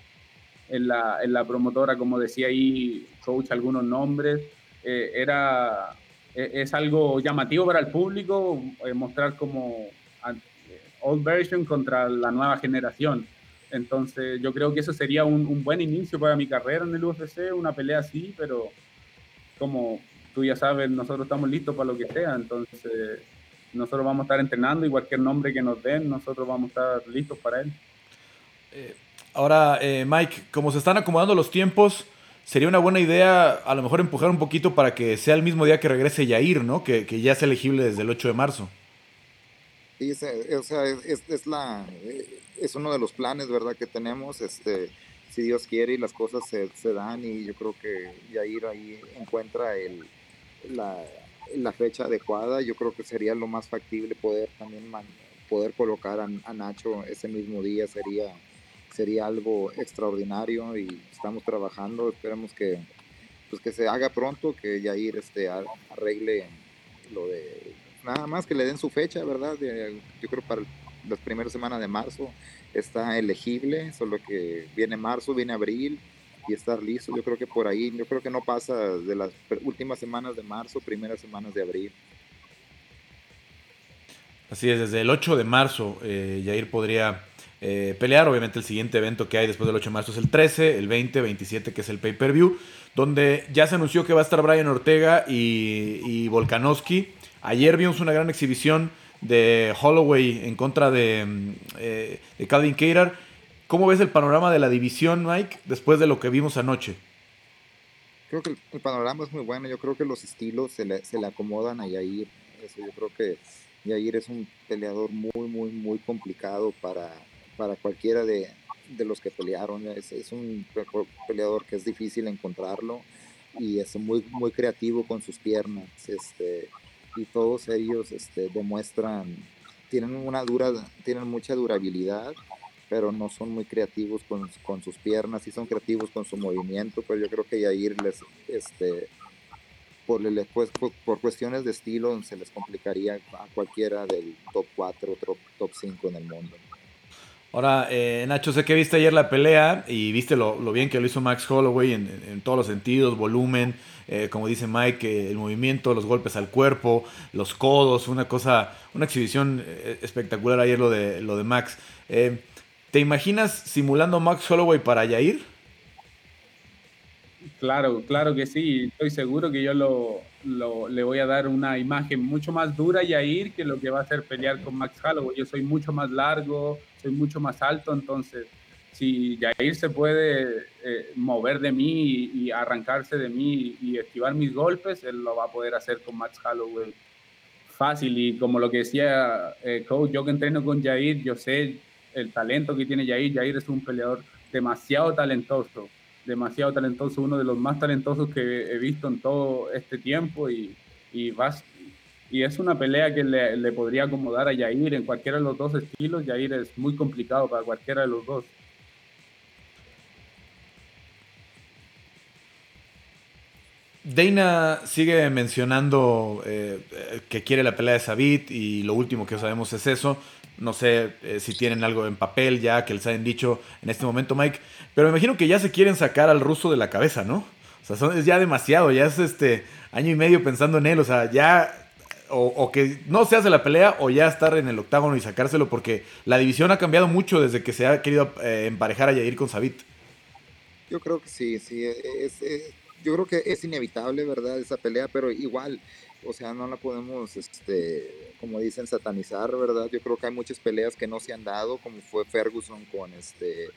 en la, en la promotora, como decía ahí, coach, algunos nombres. Eh, era, e, es algo llamativo para el público eh, mostrar como old version contra la nueva generación. Entonces yo creo que eso sería un, un, buen inicio para mi carrera en el UFC, una pelea así, pero como tú ya sabes, nosotros estamos listos para lo que sea, entonces nosotros vamos a estar entrenando y cualquier nombre que nos den, nosotros vamos a estar listos para él. Eh, Ahora, eh, Mike, como se están acomodando los tiempos, sería una buena idea a lo mejor empujar un poquito para que sea el mismo día que regrese Yair, ¿no? Que, ya es elegible desde el 8 de marzo. Sí, o sea, es, la, es uno de los planes, ¿verdad? Que tenemos, este, si Dios quiere y las cosas se, dan y yo creo que Yair ahí encuentra el, la, la, fecha adecuada, yo creo que sería lo más factible poder también poder colocar a Nacho ese mismo día, sería sería algo extraordinario y estamos trabajando, esperemos que, pues que se haga pronto, que Yair este, arregle lo de, nada más que le den su fecha, ¿verdad? Yo creo para las primeras semanas de marzo está elegible, solo que viene marzo, viene abril y estar listo, yo creo que por ahí, yo creo que no pasa de las últimas semanas de marzo, primeras semanas de abril. Así es, desde el 8 de marzo eh, Yair podría eh, pelear. Obviamente el siguiente evento que hay después del 8 de marzo es el 13, el 20, 27 que es el pay-per-view, donde ya se anunció que va a estar Brian Ortega y, Volkanovski. Ayer vimos una gran exhibición de Holloway en contra de, mm, eh, de Calvin Keirar. ¿Cómo ves el panorama de la división, Mike, después de lo que vimos anoche? Creo que el, panorama es muy bueno. Yo creo que los estilos se le, se le acomodan a Yair. Eso, yo creo que Yair es un peleador muy, muy, muy complicado para, para cualquiera de, los que pelearon. Es, es, un peleador que es difícil encontrarlo y es muy, muy creativo con sus piernas. Este, y todos ellos este, demuestran, tienen, una dura, tienen mucha durabilidad, pero no son muy creativos con, con sus piernas, sí son creativos con su movimiento, pero yo creo que Yair les, este, por, el, pues, por, cuestiones de estilo se les complicaría a cualquiera del top 4 o top, 5 en el mundo. Ahora, eh, Nacho, sé que viste ayer la pelea y viste lo, bien que lo hizo Max Holloway en, todos los sentidos, volumen, eh, como dice Mike, el movimiento, los golpes al cuerpo, los codos, una cosa, una exhibición eh, espectacular ayer lo de, lo de Max. ¿Te imaginas simulando Max Holloway para Yair? Claro, claro que sí. Estoy seguro que yo lo, le voy a dar una imagen mucho más dura a Yair que lo que va a hacer pelear con Max Holloway. Yo soy mucho más largo, soy mucho más alto, entonces si Yair se puede eh, mover de mí y, arrancarse de mí y esquivar mis golpes, él lo va a poder hacer con Max Holloway fácil. Y como lo que decía eh, Coach, yo que entreno con Yair, yo sé el talento que tiene Yair. Yair es un peleador demasiado talentoso, demasiado talentoso, uno de los más talentosos que he visto en todo este tiempo y, y, vas, y es una pelea que le, le, podría acomodar a Yair en cualquiera de los dos estilos. Yair es muy complicado para cualquiera de los dos. Dana sigue mencionando eh, que quiere la pelea de Sabit y lo último que sabemos es eso. No sé eh, si tienen algo en papel ya que les hayan dicho en este momento, Mike. Pero me imagino que ya se quieren sacar al ruso de la cabeza, ¿no? O sea, es ya demasiado, ya es este año y medio pensando en él. O sea, ya. O, que no se hace la pelea o ya estar en el octágono y sacárselo porque la división ha cambiado mucho desde que se ha querido eh, emparejar a Yair con Sabit. Yo creo que sí, sí. Yo creo que es inevitable, ¿verdad? Esa pelea, pero igual o sea, no la podemos, este, como dicen, satanizar, ¿verdad? Yo creo que hay muchas peleas que no se han dado, como fue Ferguson con este,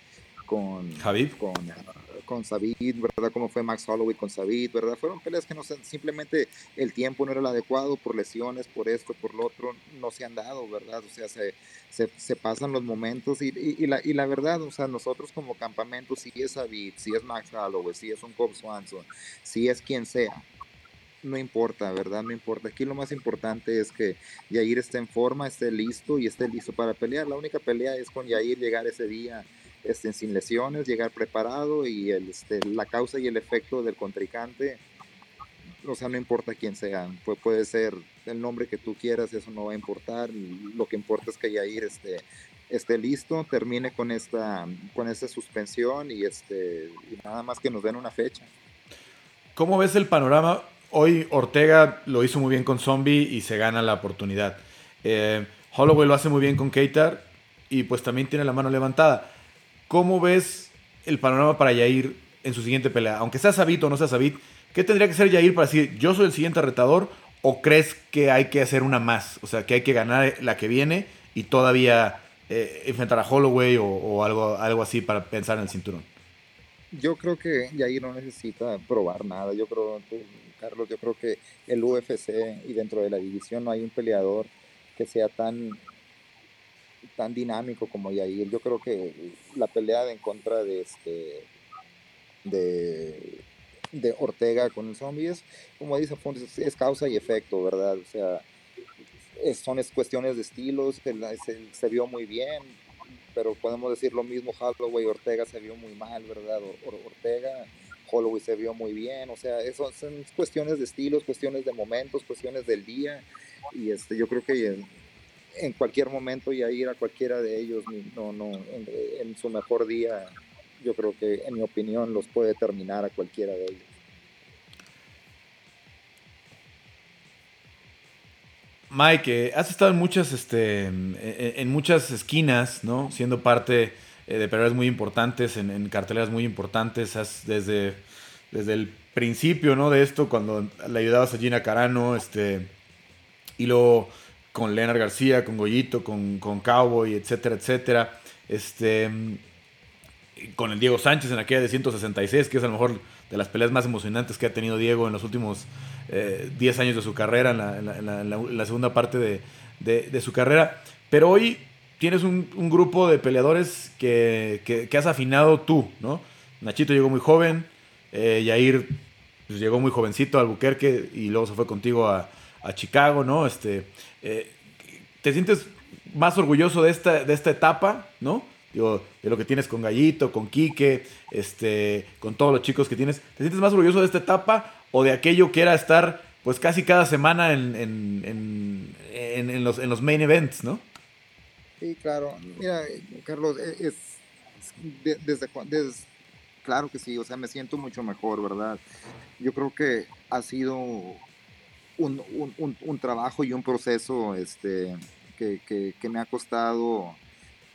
con Javid, con, con Sabid, ¿verdad? Como fue Max Holloway con Sabid, ¿verdad? Fueron peleas que no se, simplemente el tiempo no era el adecuado por lesiones, por esto, por lo otro, no se han dado, ¿verdad? O sea, se, se, se pasan los momentos y, y, la, y la verdad, o sea, nosotros como campamento, si es Sabid, si es Max Holloway, si es un Cobb Swanson, si es quien sea, no importa, ¿verdad? No importa. Aquí lo más importante es que Yair esté en forma, esté listo y esté listo para pelear. La única pelea es con Yair llegar ese día este, sin lesiones, llegar preparado y el, este, la causa y el efecto del contrincante, o sea, no importa quién sea, puede ser el nombre que tú quieras, eso no va a importar. Lo que importa es que Yair esté, esté listo, termine con esta, con esta suspensión y, este, y nada más que nos den una fecha. ¿Cómo ves el panorama? Hoy Ortega lo hizo muy bien con Zombie y se gana la oportunidad. Eh, Holloway lo hace muy bien con Keitar y pues también tiene la mano levantada. ¿Cómo ves el panorama para Yair en su siguiente pelea? Aunque sea Sabit o no sea Sabit, ¿qué tendría que ser Yair para decir yo soy el siguiente retador o crees que hay que hacer una más? O sea, que hay que ganar la que viene y todavía eh, enfrentar a Holloway o, algo, algo así para pensar en el cinturón. Yo creo que Yair no necesita probar nada. Yo creo Carlos. Yo creo que el UFC y dentro de la división no hay un peleador que sea tan tan dinámico como Yair. Yo creo que la pelea en contra de este de, de Ortega con el zombie es, como dice es causa y efecto, ¿verdad? O sea, son cuestiones de estilos, se, se, vio muy bien, pero podemos decir lo mismo, Holloway Ortega se vio muy mal, ¿verdad? Ortega Holloway se vio muy bien, o sea, eso son cuestiones de estilos, cuestiones de momentos, cuestiones del día, y este, yo creo que en, cualquier momento ya ir a cualquiera de ellos, no, no, en, su mejor día, yo creo que en mi opinión los puede terminar a cualquiera de ellos. Mike, has estado en muchas, este, en, muchas esquinas, ¿no? Siendo parte eh, de peleas muy importantes, en, carteleras muy importantes, desde, desde el principio ¿no? de esto, cuando le ayudabas a Gina Carano, este, y luego con Leonard García, con Goyito, con, con Cowboy, etcétera, etcétera. Este, con el Diego Sánchez en aquella de 166, que es a lo mejor de las peleas más emocionantes que ha tenido Diego en los últimos 10 eh, años de su carrera, en la, segunda parte de, de, su carrera. Pero hoy tienes un, grupo de peleadores que, has afinado tú, ¿no? Nachito llegó muy joven, eh, Yair pues, llegó muy jovencito a Albuquerque y luego se fue contigo a, Chicago, ¿no? Este, eh, ¿Te sientes más orgulloso de esta, de esta etapa, ¿no? Digo, de lo que tienes con Gallito, con Quique, este, con todos los chicos que tienes. ¿Te sientes más orgulloso de esta etapa o de aquello que era estar pues casi cada semana en, en, en, en los, los main events, ¿no? Sí, claro. Mira, Carlos, e, es, desde, desde, claro que sí, o sea, me siento mucho mejor, ¿verdad? Yo creo que ha sido un, un, un, trabajo y un proceso este, que, que, me ha costado,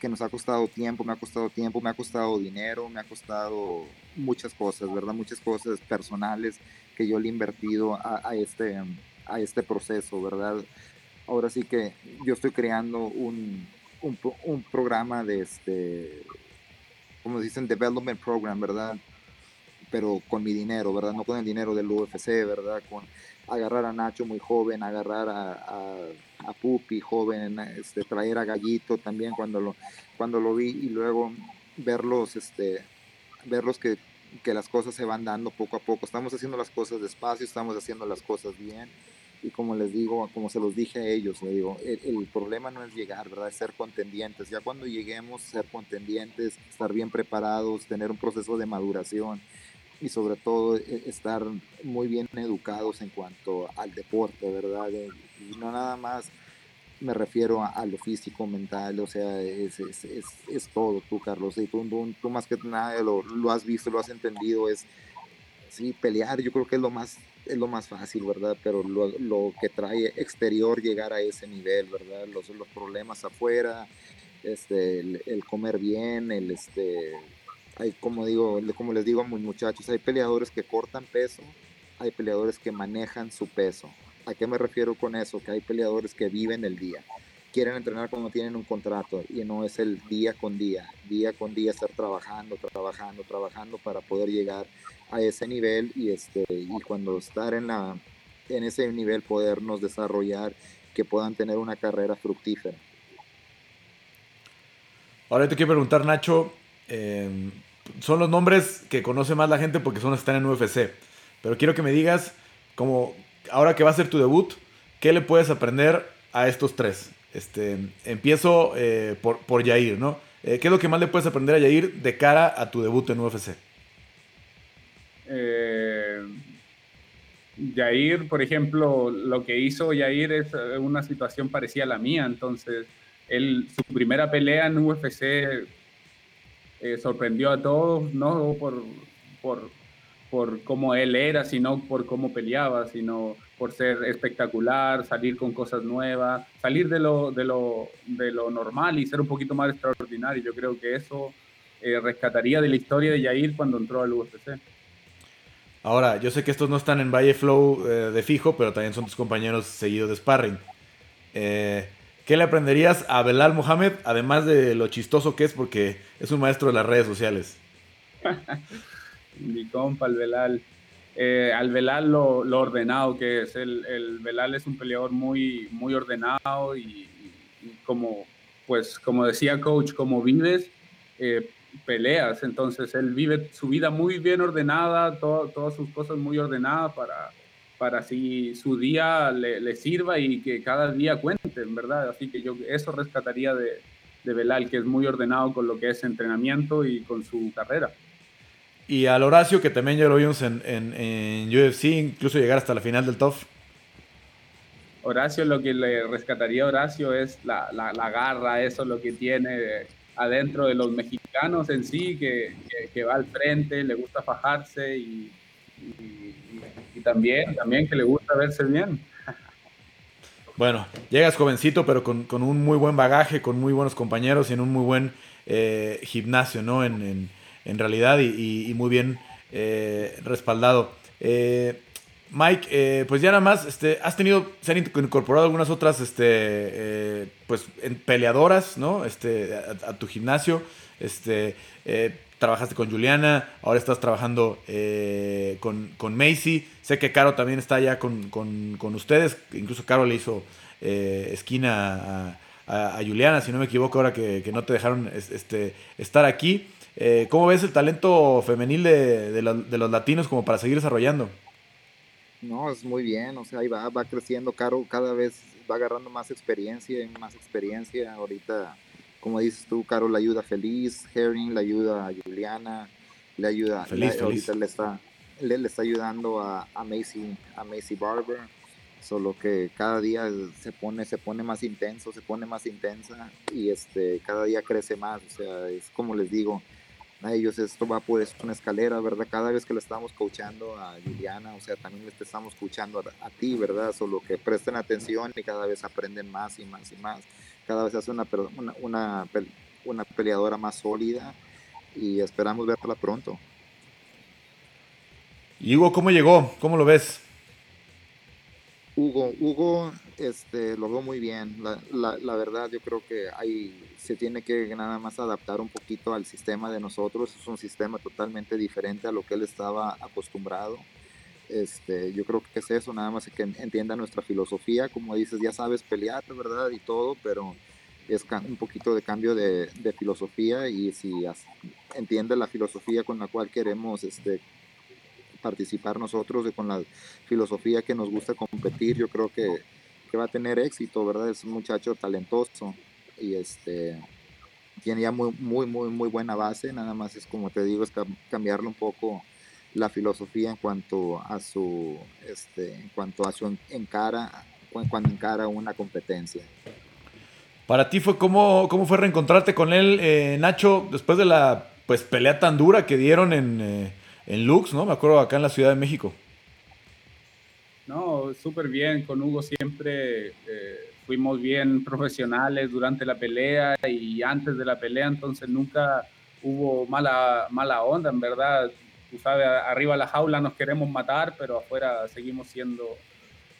que nos ha costado tiempo, me ha costado tiempo, me ha costado dinero, me ha costado muchas cosas, ¿verdad? Muchas cosas personales que yo le he invertido a, este, a este proceso, ¿verdad? Ahora sí que yo estoy creando un, un, un programa de este, como dicen, development program, ¿verdad? Pero con mi dinero, ¿verdad? No con el dinero del UFC, ¿verdad? Con agarrar a Nacho muy joven, agarrar a, a, Pupi joven, este, traer a Gallito también cuando lo, cuando lo vi y luego verlos, este, verlos que que las cosas se van dando poco a poco. Estamos haciendo las cosas despacio, estamos haciendo las cosas bien. Y como les digo, como se los dije a ellos, le digo, el, problema no es llegar, ¿verdad? Es ser contendientes. Ya cuando lleguemos, ser contendientes, estar bien preparados, tener un proceso de maduración y sobre todo e, estar muy bien educados en cuanto al deporte, ¿verdad? Y no nada más me refiero a, lo físico, mental, o sea, es, es, es, es todo tú, Carlos, y tú, tú, más que nada lo, lo, has visto, lo has entendido, es, sí, pelear, yo creo que es lo más, es lo más fácil, ¿verdad? Pero lo, lo que trae exterior llegar a ese nivel, ¿verdad? Los, los problemas afuera, este, el, comer bien, el, este, hay, como digo, como les digo a mis muchachos, hay peleadores que cortan peso, hay peleadores que manejan su peso, ¿A qué me refiero con eso? Que hay peleadores que viven el día. Quieren entrenar cuando tienen un contrato y no es el día con día, día con día estar trabajando, trabajando, trabajando para poder llegar a ese nivel y este y cuando estar en la en ese nivel podernos desarrollar que puedan tener una carrera fructífera. Ahora te quiero preguntar, Nacho, em, son los nombres que conoce más la gente porque son los que están en UFC, pero quiero que me digas como ahora que va a ser tu debut, ¿qué le puedes aprender a estos tres? Este, empiezo eh, por, por Yair, ¿no? Eh, ¿Qué es lo que más le puedes aprender a Yair de cara a tu debut en UFC? Eh, Yair, por ejemplo, lo que hizo Yair es una situación parecida a la mía, entonces él, su primera pelea en UFC sorprendió a todos, no por, por por cómo él era, sino por cómo peleaba, sino por ser espectacular, salir con cosas nuevas, salir de lo, de lo, de lo normal y ser un poquito más extraordinario. Yo creo que eso eh, rescataría de la historia de Yair cuando entró al UFC. Ahora, yo sé que estos no están en Valle Flow eh, de fijo, pero también son tus compañeros seguidos de sparring. Eh, ¿Qué le aprenderías a Belal Mohamed, además de lo chistoso que es, porque es un maestro de las redes sociales? *laughs* mi compa, el Belal. Eh, al Belal lo, ordenado que es. El, el, Belal es un peleador muy, muy ordenado y, como, pues, como decía coach, como vives, eh, peleas. Entonces él vive su vida muy bien ordenada, todas sus cosas muy ordenadas para, para así su día le, le, sirva y que cada día cuente, en verdad. Así que yo eso rescataría de, de Belal, que es muy ordenado con lo que es entrenamiento y con su carrera. Y al Horacio, que también ya lo vimos en, en, UFC, incluso llegar hasta la final del TOF. Horacio, lo que le rescataría a Horacio es la, la, la garra, eso es lo que tiene adentro de los mexicanos en sí, que, que, va al frente, le gusta fajarse y, y, también, también que le gusta verse bien. Bueno, llegas jovencito, pero con, con, un muy buen bagaje, con muy buenos compañeros y en un muy buen eh, gimnasio, ¿no? en, en realidad y, muy bien eh, respaldado. Eh, Mike, eh, pues ya nada más, este, has tenido, se han incorporado algunas otras, este, pues, peleadoras, ¿no? Este, a, tu gimnasio, este, trabajaste con Juliana, ahora estás trabajando con, con, Macy, sé que Caro también está allá con, con, ustedes, incluso Caro le hizo esquina a, Juliana, si no me equivoco, ahora que, que no te dejaron este, estar aquí. Eh, ¿Cómo ves el talento femenil de, de, los latinos como para seguir desarrollando? No, es muy bien, o sea, ahí va, va creciendo, Caro cada vez va agarrando más experiencia más experiencia. Ahorita, como dices tú, Caro la ayuda feliz, Herring le ayuda a Juliana, le ayuda, feliz, ahorita le está, le, está ayudando a, a, Macy, a Macy Barber, solo que cada día se pone, se pone más intenso, se pone más intensa y este, cada día crece más, o sea, es como les digo, a ellos esto va por una escalera, ¿verdad? Cada vez que le estamos coachando a Liliana, o sea, también le estamos escuchando a, ti, ¿verdad? Solo que presten atención y cada vez aprenden más y más y más. Cada vez hace una, una, una, una peleadora más sólida y esperamos verla pronto. ¿Y Hugo cómo llegó? ¿Cómo lo ves? Hugo, Hugo este, lo veo muy bien. La, la, la, verdad, yo creo que hay, se tiene que nada más adaptar un poquito al sistema de nosotros. Es un sistema totalmente diferente a lo que él estaba acostumbrado. Este, yo creo que es eso, nada más que entienda nuestra filosofía. Como dices, ya sabes pelear, ¿verdad? Y todo, pero es un poquito de cambio de, filosofía y si entiende la filosofía con la cual queremos este, participar nosotros, con la filosofía que nos gusta competir, yo creo que, que va a tener éxito, ¿verdad? Es un muchacho talentoso y este tiene ya muy, muy, muy, muy buena base, nada más es como te digo, es cambiarle un poco la filosofía en cuanto a su, este, en cuanto a su encara, cuando encara una competencia. Para ti fue cómo, cómo fue reencontrarte con él, eh, Nacho, después de la pues pelea tan dura que dieron en, eh, en Lux, ¿no? Me acuerdo acá en la Ciudad de México. No, súper bien. Con Hugo siempre eh, fuimos bien profesionales durante la pelea y antes de la pelea, entonces nunca hubo mala, mala onda, en verdad. Tú sabes, arriba de la jaula nos queremos matar, pero afuera seguimos siendo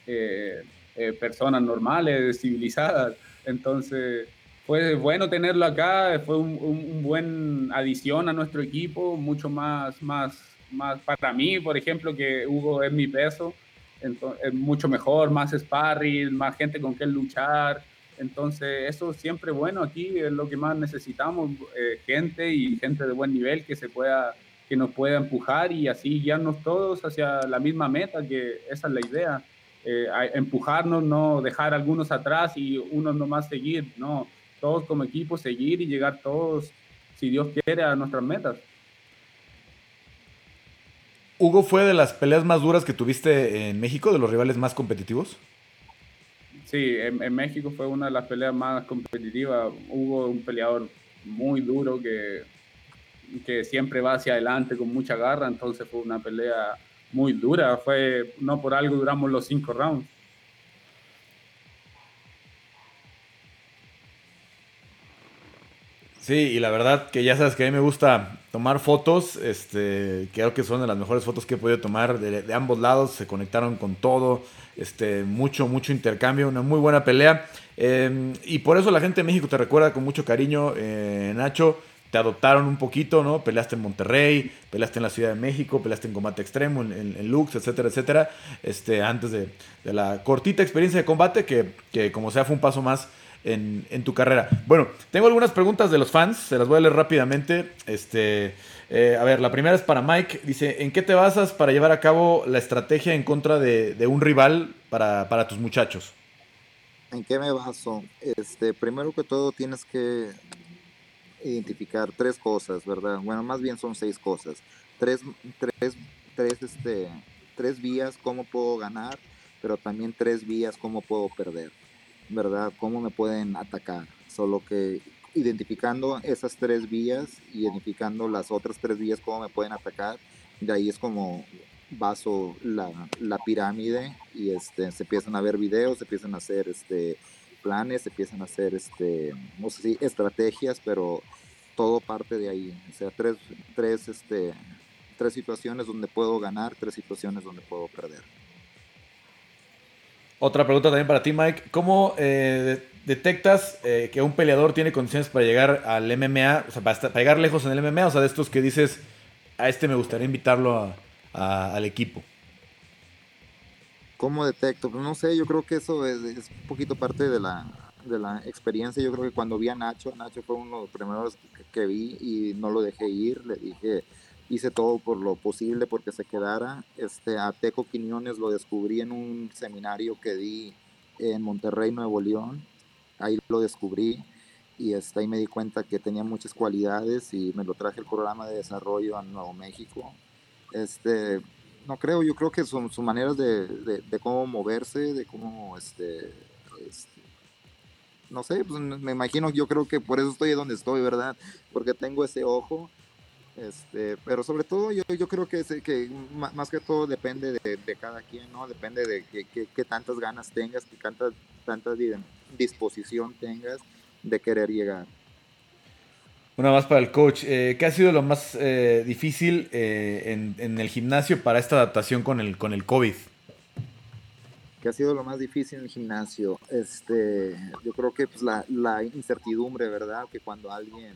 eh, eh, personas normales, *laughs* civilizadas. Entonces, fue bueno tenerlo acá, fue un, un, buen adición a nuestro equipo, mucho más, más más para mí, por ejemplo, que Hugo es mi peso, entonces, es mucho mejor, más sparring, más gente con quien luchar. Entonces, eso siempre bueno aquí, es lo que más necesitamos, eh, gente y gente de buen nivel que se pueda que nos pueda empujar y así guiarnos todos hacia la misma meta, que esa es la idea, eh, empujarnos, no dejar a algunos atrás y unos nomás seguir, no, todos como equipo seguir y llegar todos, si Dios quiere, a nuestras metas. Hugo fue de las peleas más duras que tuviste en México, de los rivales más competitivos. Sí, en, México fue una de las peleas más competitivas. Hugo un peleador muy duro que, que siempre va hacia adelante con mucha garra, entonces fue una pelea muy dura. Fue, no por algo duramos los cinco rounds. Sí, y la verdad que ya sabes que a mí me gusta tomar fotos, este, creo que son de las mejores fotos que he podido tomar de, ambos lados, se conectaron con todo, este, mucho, mucho intercambio, una muy buena pelea. Em, y por eso la gente de México te recuerda con mucho cariño, eh, Nacho, adoptaron un poquito, ¿no? Peleaste en Monterrey, peleaste en la Ciudad de México, peleaste en combate extremo, en, Lux, etcétera, etcétera, este, antes de, la cortita experiencia de combate, que, que como sea fue un paso más en, tu carrera. Bueno, tengo algunas preguntas de los fans, se las voy a leer rápidamente. Este, eh, a ver, la primera es para Mike. Dice, ¿en qué te basas para llevar a cabo la estrategia en contra de, un rival para, tus muchachos? ¿En qué me baso? Este, primero que todo tienes que identificar tres cosas, ¿verdad? Bueno, más bien son seis cosas. Tres, tres, tres, este, tres vías cómo puedo ganar, pero también tres vías cómo puedo perder. ¿verdad? ¿Cómo me pueden atacar? Solo que identificando esas tres vías, identificando las otras tres vías, cómo me pueden atacar, de ahí es como baso la, la pirámide y este, se empiezan a ver videos, se empiezan a hacer este, planes, empiezan a hacer, este, no sé si estrategias, pero todo parte de ahí. O sea, tres, tres, este, tres situaciones donde puedo ganar, tres situaciones donde puedo perder. Otra pregunta también para ti, Mike. ¿Cómo eh, detectas eh, que un peleador tiene condiciones para llegar al MMA, o sea, para, llegar lejos en el MMA? O sea, de estos que dices, a este me gustaría invitarlo al equipo. ¿Cómo detecto? Pues no sé, yo creo que eso es, un poquito parte de la, de la experiencia. Yo creo que cuando vi a Nacho, Nacho fue uno de los primeros que vi y no lo dejé ir. Le dije, hice todo por lo posible porque se quedara. Este, a Teco Quiñones lo descubrí en un seminario que di en Monterrey, Nuevo León. Ahí lo descubrí y este, ahí me di cuenta que tenía muchas cualidades y me lo traje el programa de desarrollo a Nuevo México. Este, no creo, yo creo que son sus maneras de, de, cómo moverse, de cómo, este, no sé, pues me imagino, yo creo que por eso estoy donde estoy, ¿verdad? Porque tengo ese ojo, este, pero sobre todo yo, yo creo que, que más que todo depende de, de cada quien, ¿no? Depende de qué tantas ganas tengas, que tanta, tanta disposición tengas de querer llegar. Una más para el coach. Eh, ¿Qué ha sido lo más eh, difícil eh, en, el gimnasio para esta adaptación con el, con el COVID? ¿Qué ha sido lo más difícil en el gimnasio? Este, yo creo que pues, la, incertidumbre, ¿verdad? Que cuando alguien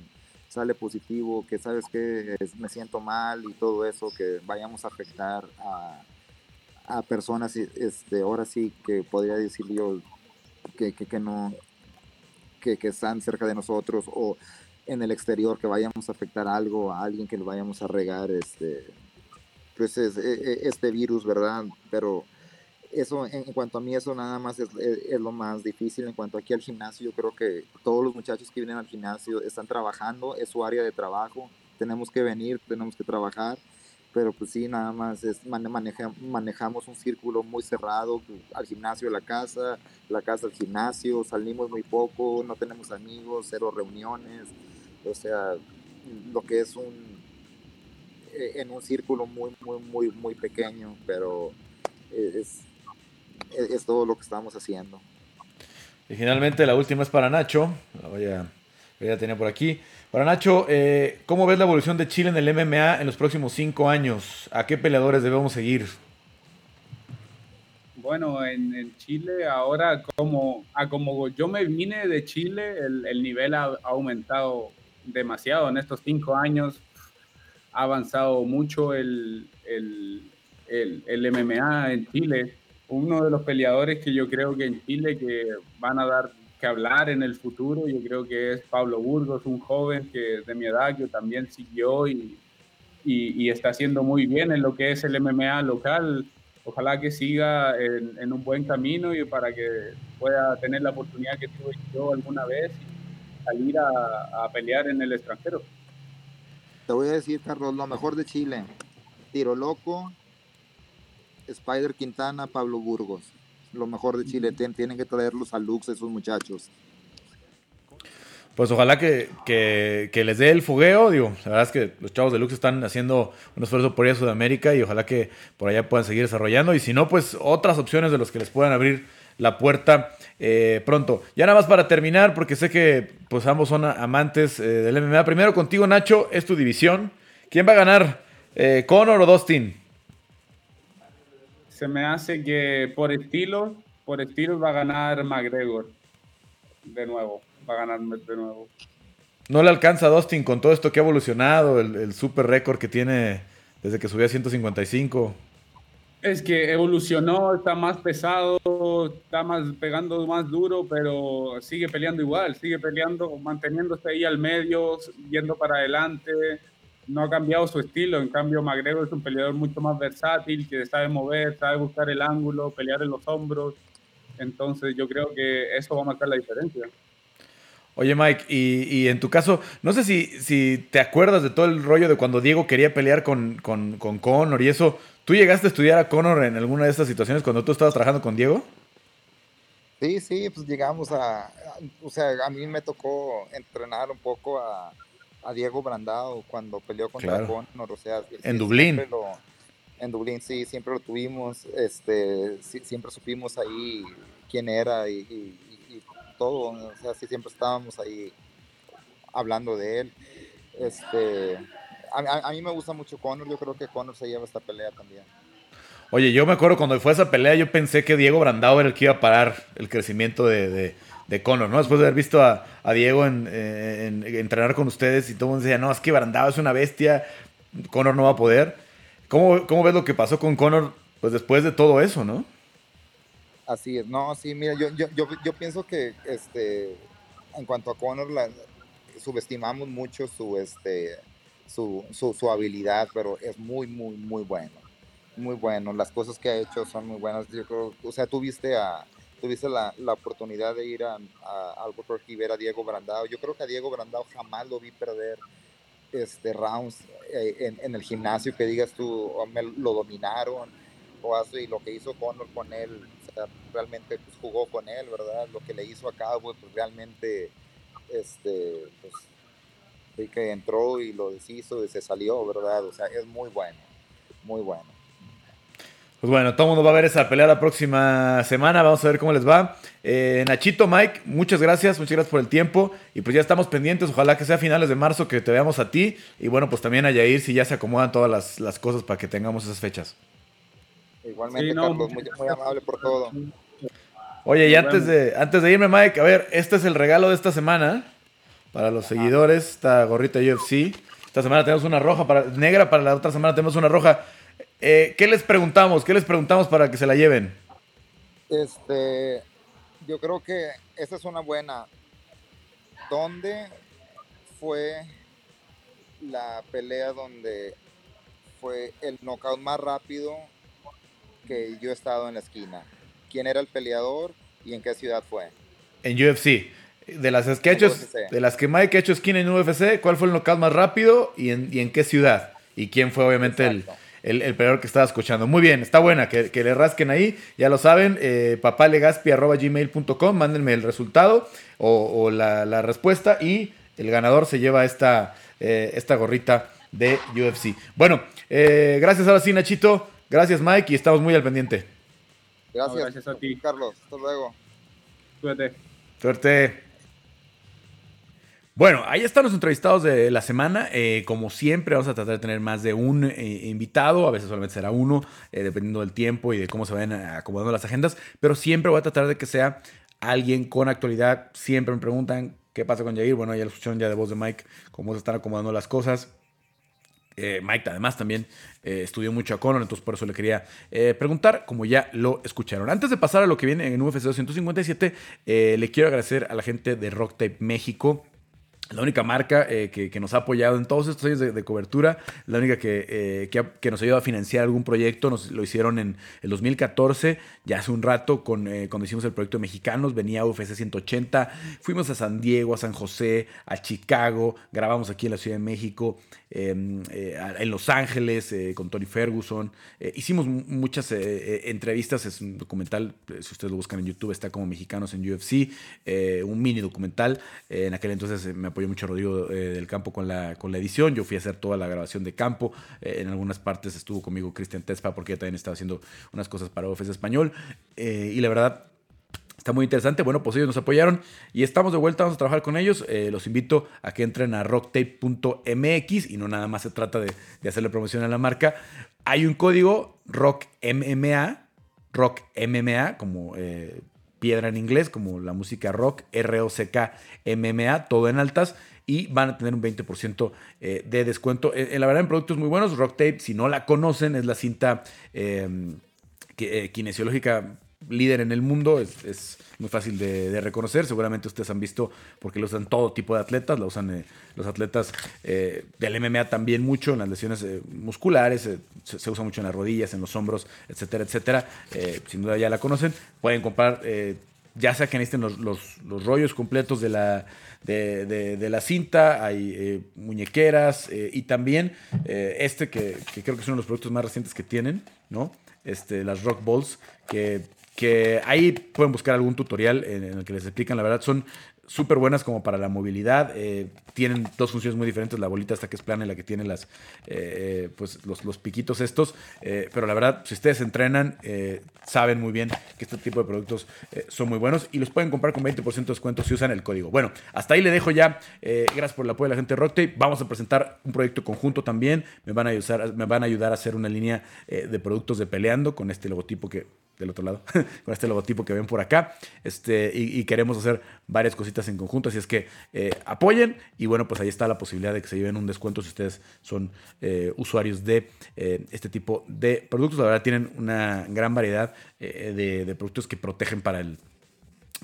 sale positivo, que sabes que me siento mal y todo eso, que vayamos a afectar a, a personas, este, ahora sí que podría decir yo que, que, que no, que, que están cerca de nosotros o en el exterior, que vayamos a afectar algo a alguien, que le vayamos a regar este, pues es, e, e, este virus, ¿verdad? Pero eso, en, cuanto a mí, eso nada más es, es, lo más difícil. En cuanto aquí al gimnasio, yo creo que todos los muchachos que vienen al gimnasio están trabajando, es su área de trabajo, tenemos que venir, tenemos que trabajar, pero pues sí, nada más es, manejamos un círculo muy cerrado, al gimnasio a la casa, la casa al gimnasio, salimos muy poco, no tenemos amigos, cero reuniones, o sea, lo que es un eh, en un círculo muy, muy, muy, muy pequeño, pero es, es, todo lo que estamos haciendo. Y finalmente la última es para Nacho, la voy a, tener por aquí. Para Nacho, eh, ¿cómo ves la evolución de Chile en el MMA en los próximos cinco años? ¿A qué peleadores debemos seguir? Bueno, en, Chile ahora, como, a como yo me vine de Chile, el, el nivel ha, aumentado demasiado en estos cinco años. Ha avanzado mucho el, el, el, MMA en Chile. Uno de los peleadores que yo creo que en Chile que van a dar que hablar en el futuro, yo creo que es Pablo Burgos, un joven que de mi edad que también siguió y, y, está haciendo muy bien en lo que es el MMA local. Ojalá que siga en, un buen camino y para que pueda tener la oportunidad que tuve yo alguna vez salir a, pelear en el extranjero. Te voy a decir, Carlos, lo mejor de Chile. Tiro Loco, Spider Quintana, Pablo Burgos. Lo mejor de Chile. tienen que traerlos a Lux esos muchachos. Pues ojalá que, que, les dé el fogueo. Digo, la verdad es que los chavos de Lux están haciendo un esfuerzo por ir a Sudamérica y ojalá que por allá puedan seguir desarrollando. Y si no, pues otras opciones de los que les puedan abrir la puerta eh, pronto. Ya nada más para terminar, porque sé que pues ambos son amantes eh, del MMA. Primero contigo, Nacho, es tu división. ¿Quién va a ganar? Eh, ¿Conor o Dustin? Se me hace que por estilo, por estilo va a ganar McGregor. De nuevo, va a ganar de nuevo. No le alcanza a Dustin con todo esto que ha evolucionado, el, el super récord que tiene desde que subió a 155. Es que evolucionó, está más pesado, está más pegando más duro, pero sigue peleando igual, sigue peleando, manteniéndose ahí al medio, yendo para adelante. No ha cambiado su estilo, en cambio McGregor es un peleador mucho más versátil, que sabe mover, sabe buscar el ángulo, pelear en los hombros. Entonces yo creo que eso va a marcar la diferencia. Oye Mike, y, en tu caso, no sé si, si te acuerdas de todo el rollo de cuando Diego quería pelear con, con, con Conor y eso, ¿Tú llegaste a estudiar a Conor en alguna de estas situaciones cuando tú estabas trabajando con Diego? Sí, sí, pues llegamos a, o sea, a mí me tocó entrenar un poco a, Diego Brandao cuando peleó contra Conor, o sea, en Dublín. en Dublín sí, siempre lo tuvimos, este, siempre supimos ahí quién era y, y, todo, o sea, sí siempre estábamos ahí hablando de él, este, a, mí me gusta mucho Conor, yo creo que Conor se lleva esta pelea también. Oye, yo me acuerdo cuando fue esa pelea, yo pensé que Diego Brandao era el que iba a parar el crecimiento de, de, Conor, ¿no? Después de haber visto a, Diego en, entrenar con ustedes y todo el mundo decía, no, es que Brandao es una bestia, Conor no va a poder. ¿Cómo, cómo ves lo que pasó con Conor pues, después de todo eso, no? Así es, no, sí, mira, yo, yo, yo, yo pienso que este, en cuanto a Conor, la, subestimamos mucho su, este, su, su, habilidad, pero es muy, muy, muy bueno. Muy bueno. Las cosas que ha hecho son muy buenas. Yo creo, o sea, tuviste a tuviste la, la oportunidad de ir a, a Albuquerque y ver a Diego Brandao. Yo creo que a Diego Brandao jamás lo vi perder este, rounds eh, en, el gimnasio que digas tú, oh, me lo dominaron, o así, lo que hizo Conor con él, realmente pues, jugó con él, ¿verdad? Lo que le hizo a Cowboy, pues realmente, este, pues, que entró y lo deshizo y se salió, ¿verdad? O sea, es muy bueno, muy bueno. Pues bueno, todo el mundo va a ver esa pelea la próxima semana. Vamos a ver cómo les va. Eh, Nachito, Mike, muchas gracias. Muchas gracias por el tiempo. Y pues ya estamos pendientes. Ojalá que sea a finales de marzo que te veamos a ti. Y bueno, pues también a Yair si ya se acomodan todas las, las cosas para que tengamos esas fechas. Igualmente, Carlos, muy, amable por todo. Oye, y antes de, antes de irme, Mike, a ver, este es el regalo de esta semana para los seguidores. Esta gorrita UFC. Esta semana tenemos una roja, para, negra para la otra semana tenemos una roja. Eh, ¿Qué les preguntamos? ¿Qué les preguntamos para que se la lleven? Este, yo creo que esa es una buena. ¿Dónde fue la pelea donde fue el knockout más rápido que yo he estado en la esquina? ¿Quién era el peleador y en qué ciudad fue? En UFC. De las que, de las que Mike ha hecho esquina en UFC, ¿cuál fue el knockout más rápido y en, y en qué ciudad? ¿Y quién fue obviamente el, el, el que estaba escuchando. Muy bien, está buena, que, le rasquen ahí, ya lo saben, eh, papalegaspi.gmail.com, mándenme el resultado o, la, respuesta y el ganador se lleva esta, eh, esta gorrita de UFC. Bueno, eh, gracias ahora sí, Nachito, gracias Mike y estamos muy al pendiente. Gracias, gracias a ti. Carlos, hasta luego. Suerte. Suerte. Bueno, ahí están los entrevistados de la semana. Eh, como siempre, vamos a tratar de tener más de un eh, invitado. A veces solamente será uno, eh, dependiendo del tiempo y de cómo se vayan acomodando las agendas. Pero siempre voy a tratar de que sea alguien con actualidad. Siempre me preguntan qué pasa con Jair. Bueno, ya lo escucharon ya de voz de Mike, cómo se están acomodando las cosas. Mike además también estudió mucho a Conor, entonces por eso le quería preguntar, como ya lo escucharon. Antes de pasar a lo que viene en UFC 257, le quiero agradecer a la gente de Rock Tape México la única marca eh, que, nos ha apoyado en todos estos años de, cobertura, la única que, eh, que, nos ha a financiar algún proyecto, nos lo hicieron en el 2014, ya hace un rato, con, eh, cuando hicimos el proyecto de Mexicanos, venía UFC 180, fuimos a San Diego, a San José, a Chicago, grabamos aquí en la Ciudad de México, en Los Ángeles, con Tony Ferguson, hicimos muchas entrevistas, es un documental, si ustedes lo buscan en YouTube, está como Mexicanos en UFC, un mini documental, en aquel entonces me apoyó mucho Rodrigo eh, del Campo con la, con la edición. Yo fui a hacer toda la grabación de campo. Eh, en algunas partes estuvo conmigo Cristian Tespa porque también estaba haciendo unas cosas para OFS Español. Eh, y la verdad, Está muy interesante. Bueno, pues ellos nos apoyaron y estamos de vuelta. Vamos a trabajar con ellos. los invito a que entren a rocktape.mx y no nada más se trata de, de, hacerle promoción a la marca. Hay un código ROCKMMA, ROCKMMA, como piedra en inglés, como la música rock, R-O-C-K, M-M-A, todo en altas, y van a tener un 20% eh, de descuento. En, eh, la verdad, en productos muy buenos, Rock Tape, si no la conocen, es la cinta eh, kinesiológica líder en el mundo, es, muy fácil de, reconocer, seguramente ustedes han visto porque lo usan todo tipo de atletas, la usan los atletas del MMA también mucho, en las lesiones musculares, se, usa mucho en las rodillas, en los hombros, etcétera, etcétera, sin duda ya la conocen, pueden comprar ya sea que necesiten los, los, rollos completos de la, de, la cinta, hay eh, muñequeras eh, y también eh, este que, creo que es uno de los productos más recientes que tienen, ¿no? Este, las Rock Balls, que, que ahí pueden buscar algún tutorial en, el que les explican, la verdad, son súper buenas como para la movilidad. Eh, tienen dos funciones muy diferentes, la bolita esta que es plana y la que tiene las, eh, pues los, piquitos estos. Eh, pero la verdad, si ustedes entrenan, saben muy bien que este tipo de productos son muy buenos y los pueden comprar con 20% de descuento si usan el código. Bueno, hasta ahí le dejo ya. gracias por el apoyo de la gente de Rocktape. Vamos a presentar un proyecto conjunto también. Me van a me van a, ayudar a hacer una línea de productos de peleando con este logotipo que del otro lado, *laughs* con este logotipo que ven por acá. Este, y, queremos hacer varias cositas en conjunto, así es que eh, apoyen y bueno, pues ahí está la posibilidad de que se lleven un descuento si ustedes son eh, usuarios de eh, este tipo de productos. La verdad tienen una gran variedad de, productos que protegen para el,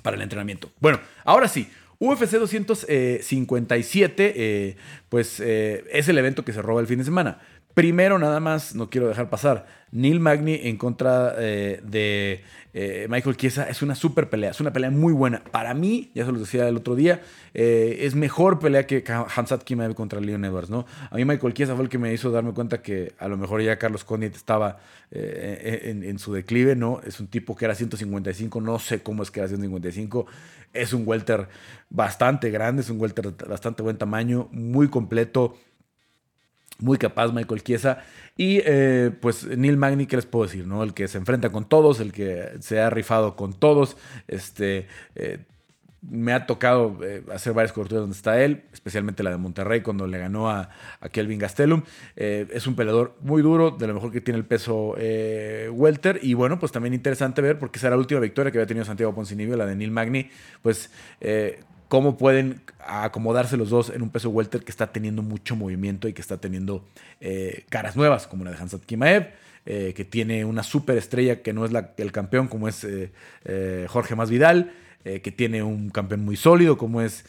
para el entrenamiento. Bueno, ahora sí. UFC 257, pues es el evento que se roba el fin de semana. Primero, nada más, no quiero dejar pasar. Neil Magny en contra eh, de eh, Michael Chiesa es una super pelea, es una pelea muy buena. Para mí, ya se los decía el otro día, eh, es mejor pelea que Hamzat Kimaev contra Leon Edwards, ¿no? A mí Michael Chiesa fue el que me hizo darme cuenta que a lo mejor ya Carlos Condit estaba en, en, su declive, ¿no? Es un tipo que era 155, no sé cómo es que era 155. Es un welter bastante grande, es un welter bastante buen tamaño, muy completo muy capaz Michael Chiesa. Y eh, pues Neil Magny, ¿qué les puedo decir? ¿no? El que se enfrenta con todos, el que se ha rifado con todos. Este, eh, me ha tocado eh, hacer varias coberturas donde está él, especialmente la de Monterrey cuando le ganó a, Kelvin Gastelum. es un peleador muy duro, de lo mejor que tiene el peso welter. Y bueno, pues también interesante ver, porque esa era la última victoria que había tenido Santiago Poncinibio, la de Neil Magny. Pues cómo pueden acomodarse los dos en un peso welter que está teniendo mucho movimiento y que está teniendo eh, caras nuevas, como la de Hansat Kimaev, eh, que tiene una super estrella que no es el campeón, como es eh, Jorge Masvidal, que tiene un campeón muy sólido, como es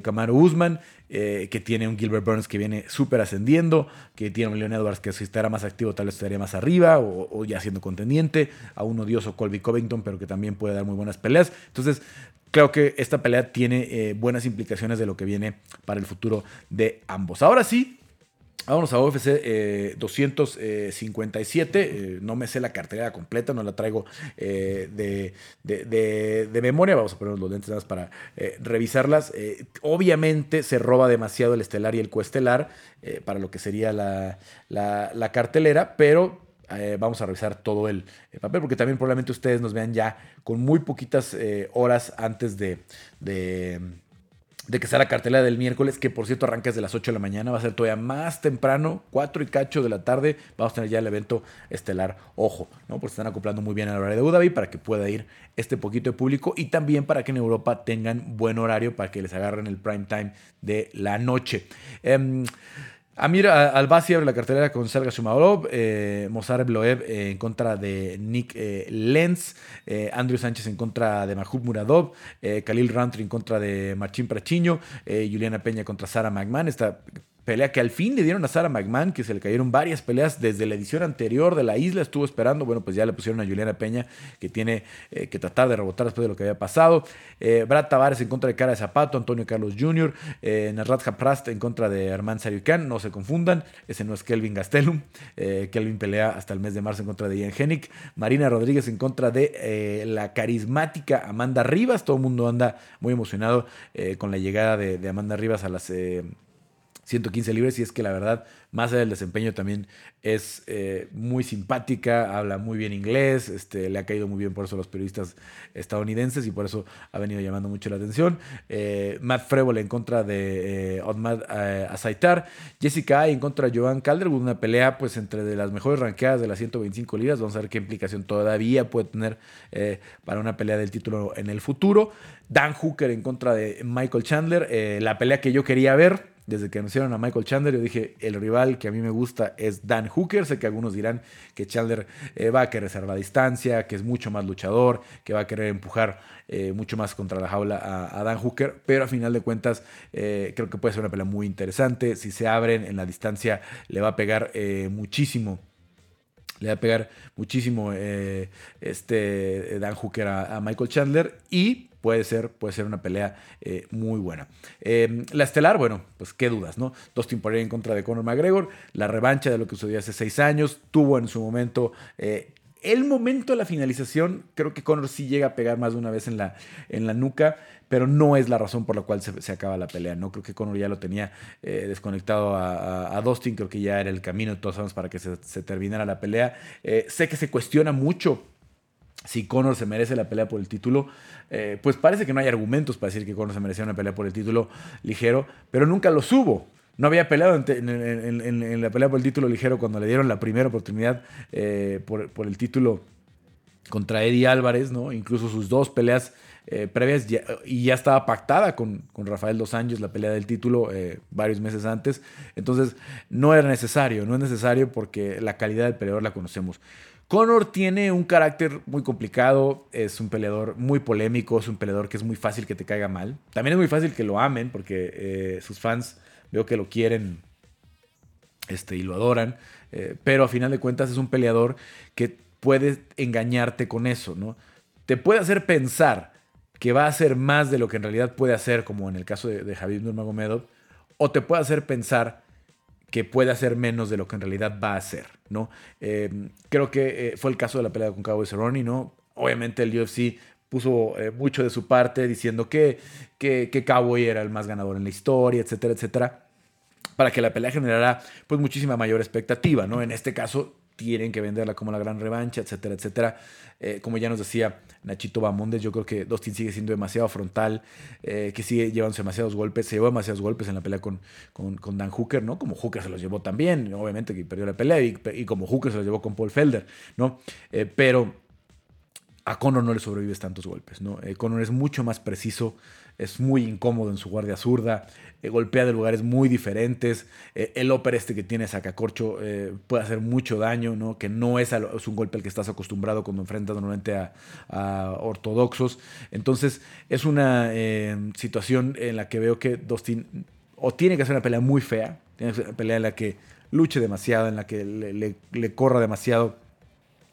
Camaro Usman, que tiene un Gilbert Burns que viene súper ascendiendo, que tiene un Leon Edwards que si estará más activo tal vez estaría más arriba o, ya siendo contendiente, a un odioso Colby Covington, pero que también puede dar muy buenas peleas. Entonces, creo que esta pelea tiene eh, buenas implicaciones de lo que viene para el futuro de ambos. Ahora sí, Vámonos a UFC 257. Eh, eh, no me sé la cartera completa, no la traigo de, memoria. Vamos a poner los lentes más para revisarlas. obviamente se roba demasiado el estelar y el coestelar para lo que sería la, la cartelera, pero eh, vamos a revisar todo el, papel, porque también probablemente ustedes nos vean ya con muy poquitas eh, horas antes de, de, que sea la cartelera del miércoles, que por cierto arranca desde las 8 de la mañana, va a ser todavía más temprano, 4 y cacho de la tarde, vamos a tener ya el evento estelar, ojo, ¿no? porque están acoplando muy bien al horario de Abu para que pueda ir este poquito de público y también para que en Europa tengan buen horario para que les agarren el prime time de la noche. Em, Amir Albasi abre la cartelera con Sergio Shumaorov, eh, Mozart Bloev eh, en contra de Nick eh, Lenz, eh, Andrew Sánchez en contra de Mahmoud Muradov, Khalil Rantri en contra de Marcin Prachiño, Juliana Peña contra Sara McMahon. Esta pelea que al fin le dieron a Sarah McMahon, que se le cayeron varias peleas desde la edición anterior de la isla, estuvo esperando, bueno, pues ya le pusieron a Juliana Peña, que tiene eh, que tratar de rebotar después de lo que había pasado. Eh, Brad Tavares en contra de Cara de Zapato, Antonio Carlos Jr., eh, Narrat Prast en contra de Armand Sayukan, no se confundan, ese no es Kelvin Gastelum, eh, Kelvin pelea hasta el mes de marzo en contra de Ian Hennig, Marina Rodríguez en contra de la carismática Amanda Rivas, todo el mundo anda muy emocionado con la llegada de Amanda Rivas a las 115 libras y es que la verdad, más allá del desempeño también es eh, muy simpática, habla muy bien inglés, este, le ha caído muy bien por eso a los periodistas estadounidenses y por eso ha venido llamando mucho la atención. Eh, Matt Frevole en contra de eh, Otmar Azaitar, Jessica en contra de Joan Calderwood, una pelea pues entre de las mejores ranqueadas de las 125 libras, vamos a ver qué implicación todavía puede tener para una pelea del título en el futuro. Dan Hooker en contra de Michael Chandler, la pelea que yo quería ver desde que anunciaron a Michael Chandler, yo dije, el rival que a mí me gusta es Dan Hooker. Sé que algunos dirán que Chandler eh, va a querer reservar distancia, que es mucho más luchador, que va a querer empujar eh, mucho más contra la jaula a, Dan Hooker, pero a final de cuentas eh, creo que puede ser una pelea muy interesante. Si se abren en la distancia, le va a pegar muchísimo le va a pegar muchísimo este Dan Hooker a, Michael Chandler y puede ser, puede ser una pelea eh, muy buena. Em, la estelar, bueno, pues qué dudas, ¿no? Dustin Poirier en contra de Conor McGregor, la revancha de lo que sucedió hace seis años, tuvo en su momento... Eh, el momento de la finalización, creo que Conor sí llega a pegar más de una vez en la, en la nuca, pero no es la razón por la cual se, acaba la pelea. No creo que Conor ya lo tenía eh, desconectado a, Dustin, creo que ya era el camino todos años para que se, terminara la pelea. sé que se cuestiona mucho si Conor se merece la pelea por el título, eh, pues parece que no hay argumentos para decir que Conor se merecía una pelea por el título ligero, pero nunca lo hubo. No había peleado en, la pelea por el título ligero cuando le dieron la primera oportunidad eh, por, el título contra Eddie Álvarez, ¿no? Incluso sus dos peleas eh, previas y ya estaba pactada con, Rafael Dos Años la pelea del título varios meses antes. Entonces no era necesario, no es necesario porque la calidad del peleador la conocemos. Conor tiene un carácter muy complicado, es un peleador muy polémico, es un peleador que es muy fácil que te caiga mal. También es muy fácil que lo amen porque eh, sus fans veo que lo quieren este, y lo adoran, eh, pero a final de cuentas es un peleador que puede engañarte con eso, ¿no? Te puede hacer pensar que va a hacer más de lo que en realidad puede hacer, como en el caso de, de Javier Nurmagomedov, o te puede hacer pensar que puede hacer menos de lo que en realidad va a hacer, ¿no? Eh, creo que eh, fue el caso de la pelea con Cowboy Cerrone, ¿no? Obviamente el UFC puso eh, mucho de su parte diciendo que, que, que, Cowboy era el más ganador en la historia, etcétera, etcétera, para que la pelea generara pues muchísima mayor expectativa, ¿no? En este caso tienen que venderla como la gran revancha, etcétera, etcétera. Eh, como ya nos decía Nachito Bamondes, yo creo que Dustin sigue siendo demasiado frontal, eh, que sigue llevándose demasiados golpes, se llevó demasiados golpes en la pelea con, con, Dan Hooker, ¿no? Como Hooker se los llevó también, obviamente que perdió la pelea, y, como Hooker se los llevó con Paul Felder, ¿no? Eh, pero a Conor no le sobrevives tantos golpes, ¿no? Conor es mucho más preciso, es muy incómodo en su guardia zurda, eh, golpea de lugares muy diferentes. Eh, el óper este que tiene Sacacorcho eh, puede hacer mucho daño, ¿no? que no es, un golpe al que estás acostumbrado cuando enfrentas normalmente a, ortodoxos. Entonces es una situación en la que veo que Dustin o tiene que hacer una pelea muy fea, tiene que hacer una pelea en la que luche demasiado, en la que le, le corra demasiado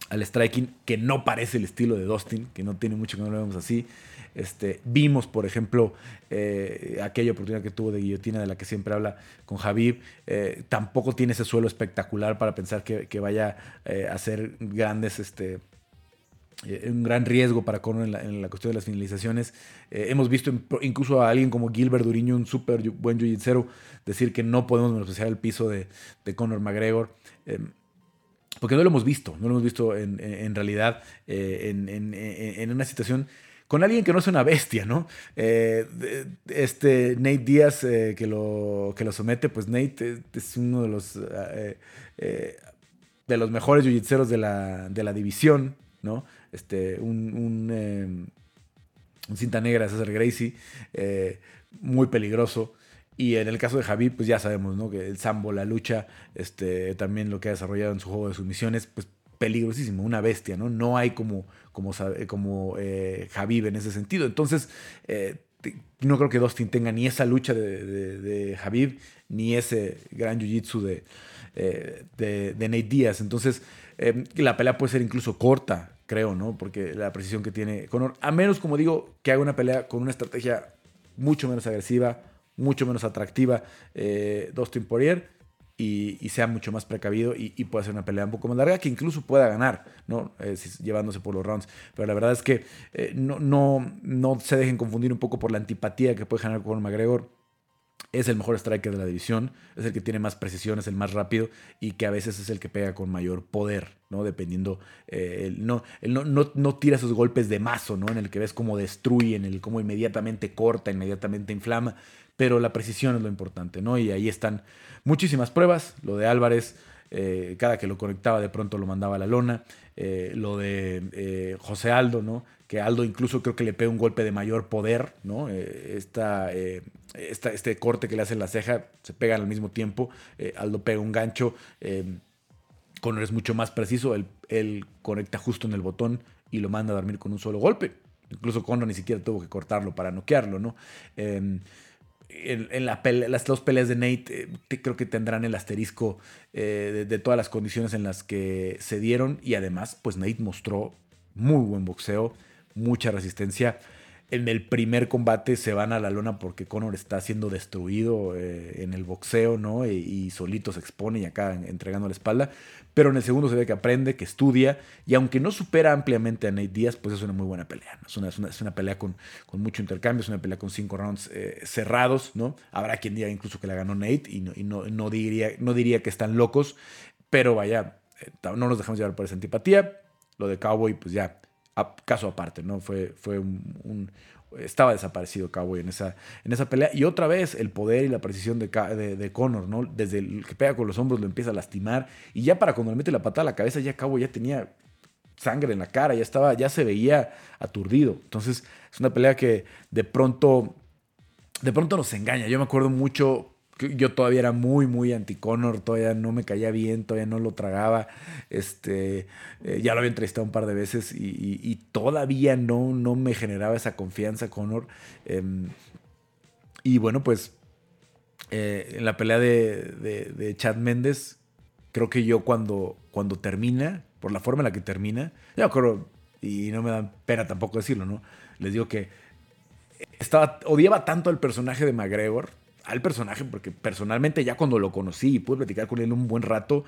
al striking, que no parece el estilo de Dustin, que no tiene mucho que no lo vemos así. Este, vimos, por ejemplo, eh, aquella oportunidad que tuvo de guillotina de la que siempre habla con Javib. Eh, tampoco tiene ese suelo espectacular para pensar que, vaya eh, a ser grandes, este, un gran riesgo para Conor en la, cuestión de las finalizaciones. hemos visto incluso a alguien como Gilbert Duriño, un súper buen jiu decir que no podemos menospreciar el piso de, de Conor McGregor porque no lo hemos visto, no lo hemos visto en, realidad en, una situación con alguien que no es una bestia, ¿no? Eh, este Nate Díaz eh, que, lo, que lo somete, pues Nate es uno de los, eh, de los mejores jiu de la, de la división, ¿no? Este, un, un, un cinta negra, César Gracie, muy peligroso. Y en el caso de Javi, pues ya sabemos, ¿no? Que el sambo, la lucha, este, también lo que ha desarrollado en su juego de sumisiones, pues peligrosísimo, una bestia, ¿no? No hay como, como, como eh, en ese sentido. Entonces, eh, no creo que Dustin tenga ni esa lucha de, de, ni ese gran jiu-jitsu eh, de, de, Nate Díaz. Entonces, eh, la pelea puede ser incluso corta, creo, ¿no? Porque la precisión que tiene Conor, a menos, como digo, que haga una pelea con una estrategia mucho menos agresiva, mucho menos atractiva, Dustin Poirier y, sea mucho más precavido y, pueda ser una pelea un poco más larga que incluso pueda ganar, ¿no? Llevándose por los rounds. Pero la verdad es que eh, no, no, no se dejen confundir un poco por la antipatía que puede generar con McGregor. Es el mejor striker de la división, es el que tiene más precisión, es el más rápido y que a veces es el que pega con mayor poder, ¿no? Dependiendo, eh, no, no, no, no, tira esos golpes de mazo, ¿no? En el que ves cómo destruye, en el cómo inmediatamente corta, inmediatamente inflama, pero la precisión es lo importante, ¿no? Y ahí están muchísimas pruebas, lo de Álvarez, eh, cada que lo conectaba de pronto lo mandaba a la lona, eh, lo de eh, José Aldo, ¿no? Que Aldo incluso creo que le pega un golpe de mayor poder, ¿no? Esta, este corte que le hace en la ceja se pegan al mismo tiempo, Aldo pega un gancho, Conor es mucho más preciso, él, él conecta justo en el botón y lo manda a dormir con un solo golpe. Incluso Conor ni siquiera tuvo que cortarlo para noquearlo, ¿no? Em, en, las dos peleas de Nate eh, creo que tendrán el asterisco eh, de, todas las condiciones en las que se dieron y además pues Nate mostró muy buen boxeo, mucha resistencia. En el primer combate se van a la lona porque Conor está siendo destruido eh, en el boxeo, ¿no? Y, solito se expone y acá entregando la espalda pero en el segundo se ve que aprende, que estudia, y aunque no supera ampliamente a Nate Díaz, pues es una muy buena pelea. Es, una, es, una, pelea con, con, mucho intercambio, es una pelea con cinco rounds eh, cerrados, ¿no? Habrá quien diga incluso que la ganó Nate, y no, y no, no, diría, no diría que están locos, pero vaya, eh, no nos dejamos llevar por esa antipatía. Lo de Cowboy, pues ya, caso aparte, ¿no? Fue, fue un, estaba desaparecido Cowboy en esa, en esa pelea. Y otra vez el poder y la precisión de, de, Conor, ¿no? Desde el que pega con los hombros lo empieza a lastimar. Y ya para cuando le mete la patada a la cabeza, ya Cowboy ya tenía sangre en la cara, ya estaba, ya se veía aturdido. Entonces, es una pelea que de pronto, de pronto nos engaña. Yo me acuerdo mucho yo todavía era muy, muy anti-Conor, todavía no me caía bien, todavía no lo tragaba. Este, eh, ya lo había entrevistado un par de veces y, todavía no, no me generaba esa confianza Conor. Em, y bueno, pues eh, en la pelea de, de, Chad Méndez, creo que yo cuando, cuando termina, por la forma en la que termina, yo creo, y no me da pena tampoco decirlo, ¿no? Les digo que estaba, odiaba tanto al personaje de McGregor, al personaje, porque personalmente ya cuando lo conocí y pude platicar con él un buen rato,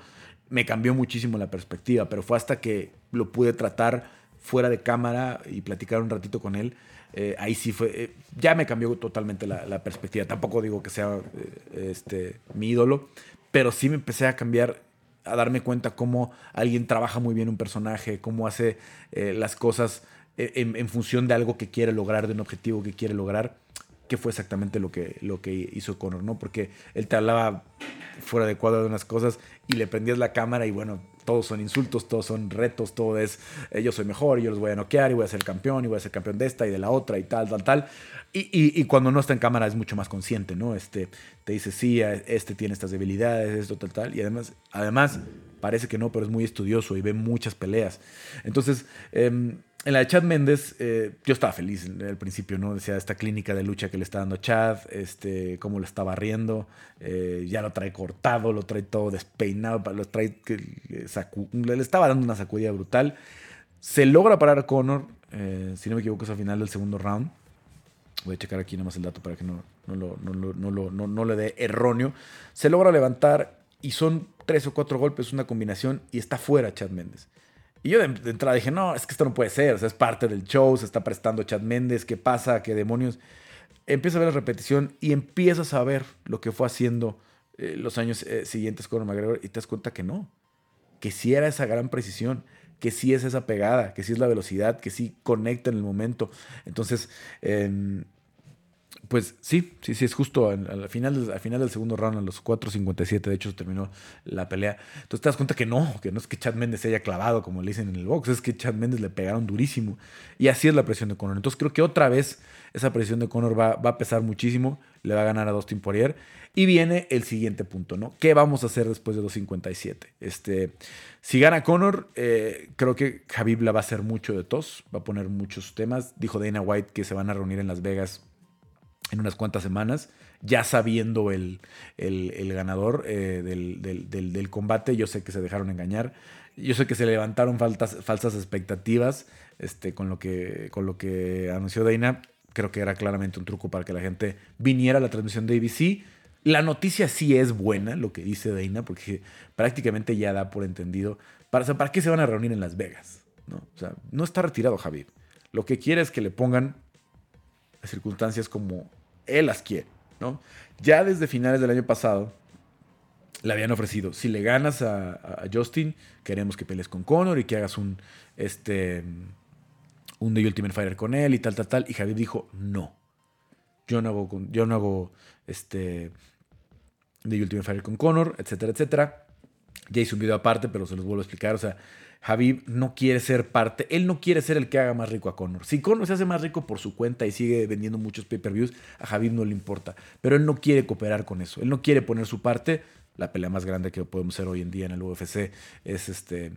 me cambió muchísimo la perspectiva, pero fue hasta que lo pude tratar fuera de cámara y platicar un ratito con él, eh, ahí sí fue, eh, ya me cambió totalmente la, perspectiva. Tampoco digo que sea eh, este, mi ídolo, pero sí me empecé a cambiar, a darme cuenta cómo alguien trabaja muy bien un personaje, cómo hace las cosas en, función de algo que quiere lograr, de un objetivo que quiere lograr, que fue exactamente lo que, lo que hizo Connor, ¿no? Porque él te hablaba fuera de cuadro de unas cosas y le prendías la cámara y bueno, todos son insultos, todos son retos, todo es eh, yo soy mejor, yo los voy a noquear y voy a ser campeón y voy a ser campeón de esta y de la otra y tal, tal, tal. Y, y, cuando no está en cámara es mucho más consciente, ¿no? Este, te dice, sí, este tiene estas debilidades, esto, tal, tal. Y además, además parece que no, pero es muy estudioso y ve muchas peleas. Entonces, eh, en la de Chad Méndez, eh, yo estaba feliz al principio, ¿no? Decía, esta clínica de lucha que le está dando Chad, este, cómo lo está barriendo, eh, ya lo trae cortado, lo trae todo despeinado, lo trae, le estaba dando una sacudida brutal. Se logra parar a Connor, eh, si no me equivoco es al final del segundo round. Voy a checar aquí nomás el dato para que no, no, lo, no, no le dé erróneo. Se logra levantar y son tres o cuatro golpes, una combinación, y está fuera Chad Méndez. Y yo de, entrada dije, no, es que esto no puede ser, o sea, es parte del show, se está prestando Chad Méndez, ¿qué pasa? ¿Qué demonios? Empieza a ver la repetición y empiezas a ver lo que fue haciendo eh, los años eh, siguientes con McGregor y te das cuenta que no, que sí era esa gran precisión, que sí es esa pegada, que sí es la velocidad, que sí conecta en el momento. Entonces, eh, pues sí, sí, sí, es justo al, final, al final del segundo round, a los 4.57, de hecho, terminó la pelea. Entonces te das cuenta que no, que no es que Chad Méndez se haya clavado, como le dicen en el box, es que Chad Méndez le pegaron durísimo. Y así es la presión de Conor. Entonces creo que otra vez esa presión de Conor va, va a pesar muchísimo, le va a ganar a Dustin Poirier. Y viene el siguiente punto, ¿no? ¿Qué vamos a hacer después de 2.57? Este, si gana Conor, eh, creo que Javib la va a hacer mucho de tos, va a poner muchos temas. Dijo Dana White que se van a reunir en Las Vegas en unas cuantas semanas, ya sabiendo el, el, ganador eh, del, combate. Yo sé que se dejaron engañar. Yo sé que se levantaron faltas, falsas expectativas este, con, lo que, con lo que anunció Dana. Creo que era claramente un truco para que la gente viniera a la transmisión de ABC. La noticia sí es buena, lo que dice Dana, porque prácticamente ya da por entendido. Para, ¿Para qué se van a reunir en Las Vegas? ¿no? O sea, no está retirado Javier. Lo que quiere es que le pongan circunstancias como él las quiere, ¿no? Ya desde finales del año pasado le habían ofrecido, si le ganas a, Justin, queremos que pelees con Conor y que hagas un, este, un The Ultimate Fighter con él y tal, tal, tal. Y Javier dijo, no, yo no hago, yo no hago este, The Ultimate Fighter con Conor, etcétera, etcétera. Ya hice un video aparte, pero se los vuelvo a explicar. O sea, Javib no quiere ser parte, él no quiere ser el que haga más rico a Conor. Si Conor se hace más rico por su cuenta y sigue vendiendo muchos pay-per-views, a Javib no le importa. Pero él no quiere cooperar con eso. Él no quiere poner su parte. La pelea más grande que podemos hacer hoy en día en el UFC es este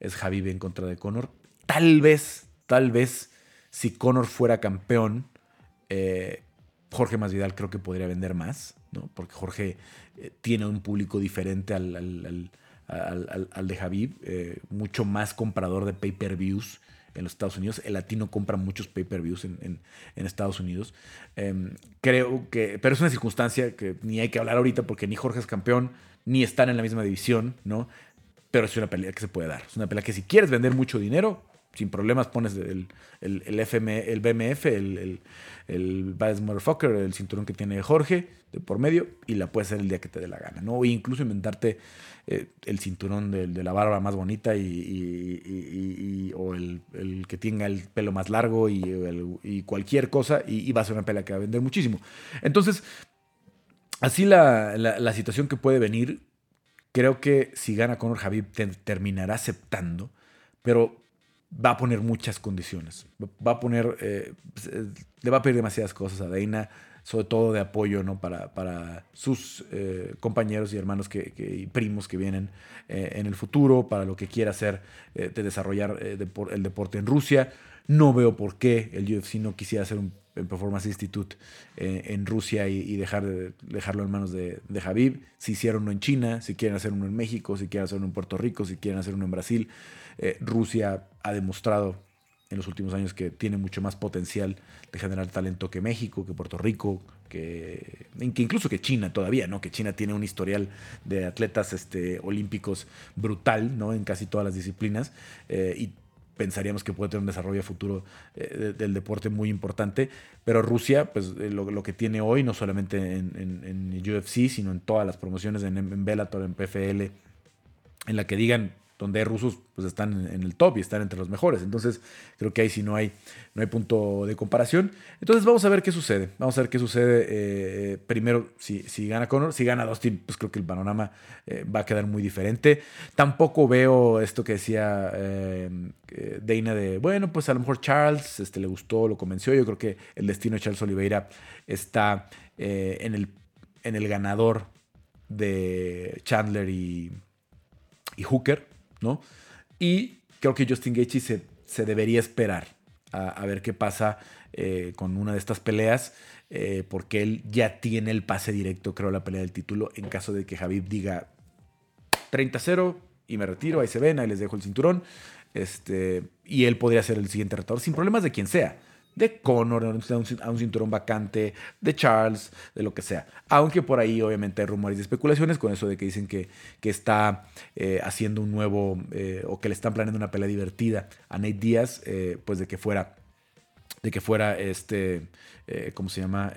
es Javib en contra de Conor. Tal vez, tal vez, si Conor fuera campeón, eh, Jorge Masvidal creo que podría vender más, ¿no? Porque Jorge eh, tiene un público diferente al al, de Javib, eh, mucho más comprador de pay-per-views en los Estados Unidos. El latino compra muchos pay-per-views en, Estados Unidos. Em, creo que, pero es una circunstancia que ni hay que hablar ahorita porque ni Jorge es campeón, ni están en la misma división, ¿no? Pero es una pelea que se puede dar. Es una pelea que si quieres vender mucho dinero, sin problemas pones el, el, FM, el BMF, el, el, el Motherfucker, el cinturón que tiene Jorge de por medio, y la puedes hacer el día que te dé la gana, ¿no? O incluso inventarte eh, el cinturón de, la barba más bonita y, o el, que tenga el pelo más largo y, cualquier cosa, y, va a ser una pelea que va a vender muchísimo. Entonces, así la, la, situación que puede venir, creo que si gana Conor Javier terminará aceptando, pero va a poner muchas condiciones. Va a poner, eh, le va a pedir demasiadas cosas a Deina, sobre todo de apoyo ¿no? para, para sus eh, compañeros y hermanos que, y primos que vienen eh, en el futuro, para lo que quiera hacer de desarrollar el deporte en Rusia. No veo por qué el UFC no quisiera hacer un Performance Institute eh, en Rusia y, dejar dejarlo en manos de, de. Si hicieron uno en China, si quieren hacer uno en México, si quieren hacer uno en Puerto Rico, si quieren hacer uno en Brasil. Eh, Rusia ha demostrado en los últimos años que tiene mucho más potencial de generar talento que México, que Puerto Rico, que, incluso que China todavía, ¿no? Que China tiene un historial de atletas este, olímpicos brutal, ¿no? En casi todas las disciplinas. Eh, y pensaríamos que puede tener un desarrollo futuro eh, del deporte muy importante. Pero Rusia, pues eh, lo, que tiene hoy, no solamente en, UFC, sino en todas las promociones, en, en Bellator, en PFL, en la que digan donde rusos pues están en el top y están entre los mejores. Entonces creo que ahí sí no hay, no hay punto de comparación. Entonces vamos a ver qué sucede. Vamos a ver qué sucede eh, primero si, si, gana Conor. Si gana Dustin, pues creo que el panorama eh, va a quedar muy diferente. Tampoco veo esto que decía eh, de, bueno, pues a lo mejor Charles este, le gustó, lo convenció. Yo creo que el destino de Charles Oliveira está en, el, en el ganador de Chandler y, y Hooker. Y creo que Justin Gaethje se, se debería esperar a, ver qué pasa eh, con una de estas peleas, eh, porque él ya tiene el pase directo, creo, a la pelea del título, en caso de que Javib diga 30-0 y me retiro, ahí se ven, ahí les dejo el cinturón, este, y él podría ser el siguiente retador, sin problemas de quien sea de Conor, a un cinturón vacante, de Charles, de lo que sea. Aunque por ahí obviamente hay rumores y especulaciones con eso de que dicen que, que está eh, haciendo un nuevo, eh, o que le están planeando una pelea divertida a Nate Díaz, eh, pues de que fuera, de que fuera este, ¿cómo se llama?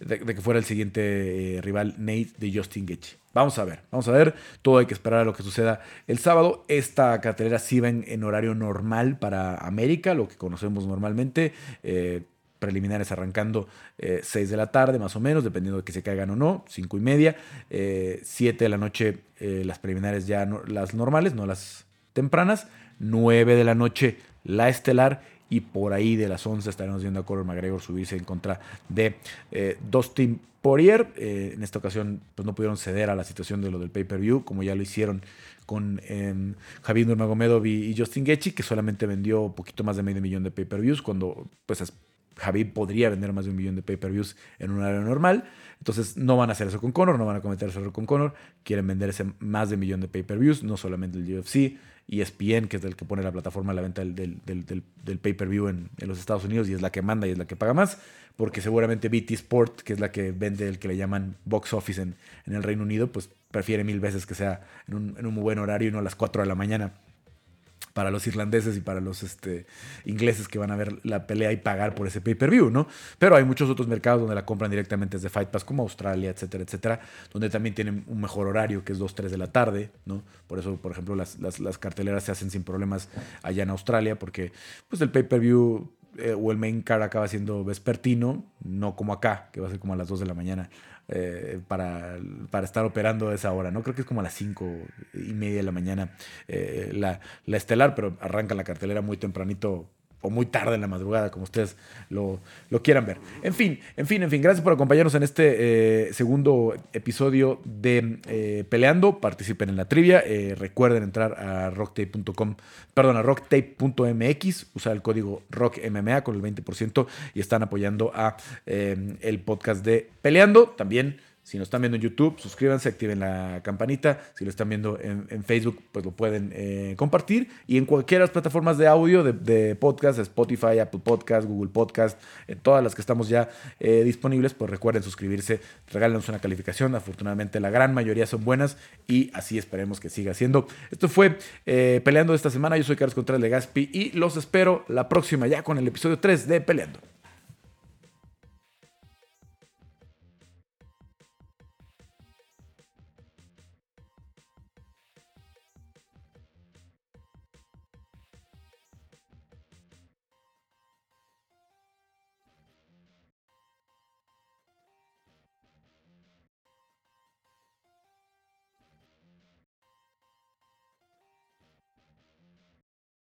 De, que fuera el siguiente rival Nate de Justin Gaethje. Vamos a ver, vamos a ver. Todo hay que esperar a lo que suceda el sábado. Esta cartelera sí va en, horario normal para América, lo que conocemos normalmente. Eh, preliminares arrancando 6 eh, de la tarde, más o menos, dependiendo de que se caigan o no, 5 y media. 7 eh, de la noche, las preliminares ya las normales, no las tempranas. 9 de la noche, la estelar y por ahí de las 11 estaremos viendo a Conor McGregor subirse en contra de eh, Dustin Poirier. Eh, en esta ocasión pues no pudieron ceder a la situación de lo del pay-per-view, como ya lo hicieron con eh, Javier Nurmagomedov y, Justin Gaethje, que solamente vendió un poquito más de medio millón de pay-per-views, cuando pues Javier podría vender más de un millón de pay-per-views en un área normal. Entonces no van a hacer eso con Conor, no van a cometer ese error con Conor. Quieren vender ese más de un millón de pay-per-views, no solamente el UFC. ESPN, que es el que pone la plataforma a la venta del, del, pay-per-view en, los Estados Unidos y es la que manda y es la que paga más, porque seguramente BT Sport, que es la que vende el que le llaman box office en, en el Reino Unido, pues prefiere mil veces que sea en un, en un buen horario y no a las 4 de la mañana para los irlandeses y para los este, ingleses que van a ver la pelea y pagar por ese pay-per-view, ¿no? Pero hay muchos otros mercados donde la compran directamente desde Fight Pass, como Australia, etcétera, etcétera, donde también tienen un mejor horario, que es 2, 3 de la tarde, ¿no? Por eso, por ejemplo, las, las, carteleras se hacen sin problemas allá en Australia, porque pues el pay-per-view eh, o el main card acaba siendo vespertino, no como acá, que va a ser como a las 2 de la mañana eh, para, para, estar operando a esa hora, ¿no? Creo que es como a las 5 y media de la mañana eh, la, la, estelar, pero arranca la cartelera muy tempranito o muy tarde en la madrugada, como ustedes lo, lo, quieran ver. En fin, en fin, en fin, gracias por acompañarnos en este eh, segundo episodio de eh, Peleando. Participen en la trivia. Eh, recuerden entrar a rocktape.com, perdón, a rocktape.mx, usar el código ROCKMMA con el 20% y están apoyando a el podcast de Peleando. También si nos están viendo en YouTube, suscríbanse, activen la campanita. Si lo están viendo en, Facebook, pues lo pueden eh, compartir. Y en cualquiera de las plataformas de audio, de, podcast, Spotify, Apple Podcast, Google Podcast, en todas las que estamos ya eh, disponibles, pues recuerden suscribirse, regálenos una calificación. Afortunadamente la gran mayoría son buenas y así esperemos que siga siendo. Esto fue eh, Peleando esta semana. Yo soy Carlos Contreras de Gaspi y los espero la próxima ya con el episodio 3 de Peleando.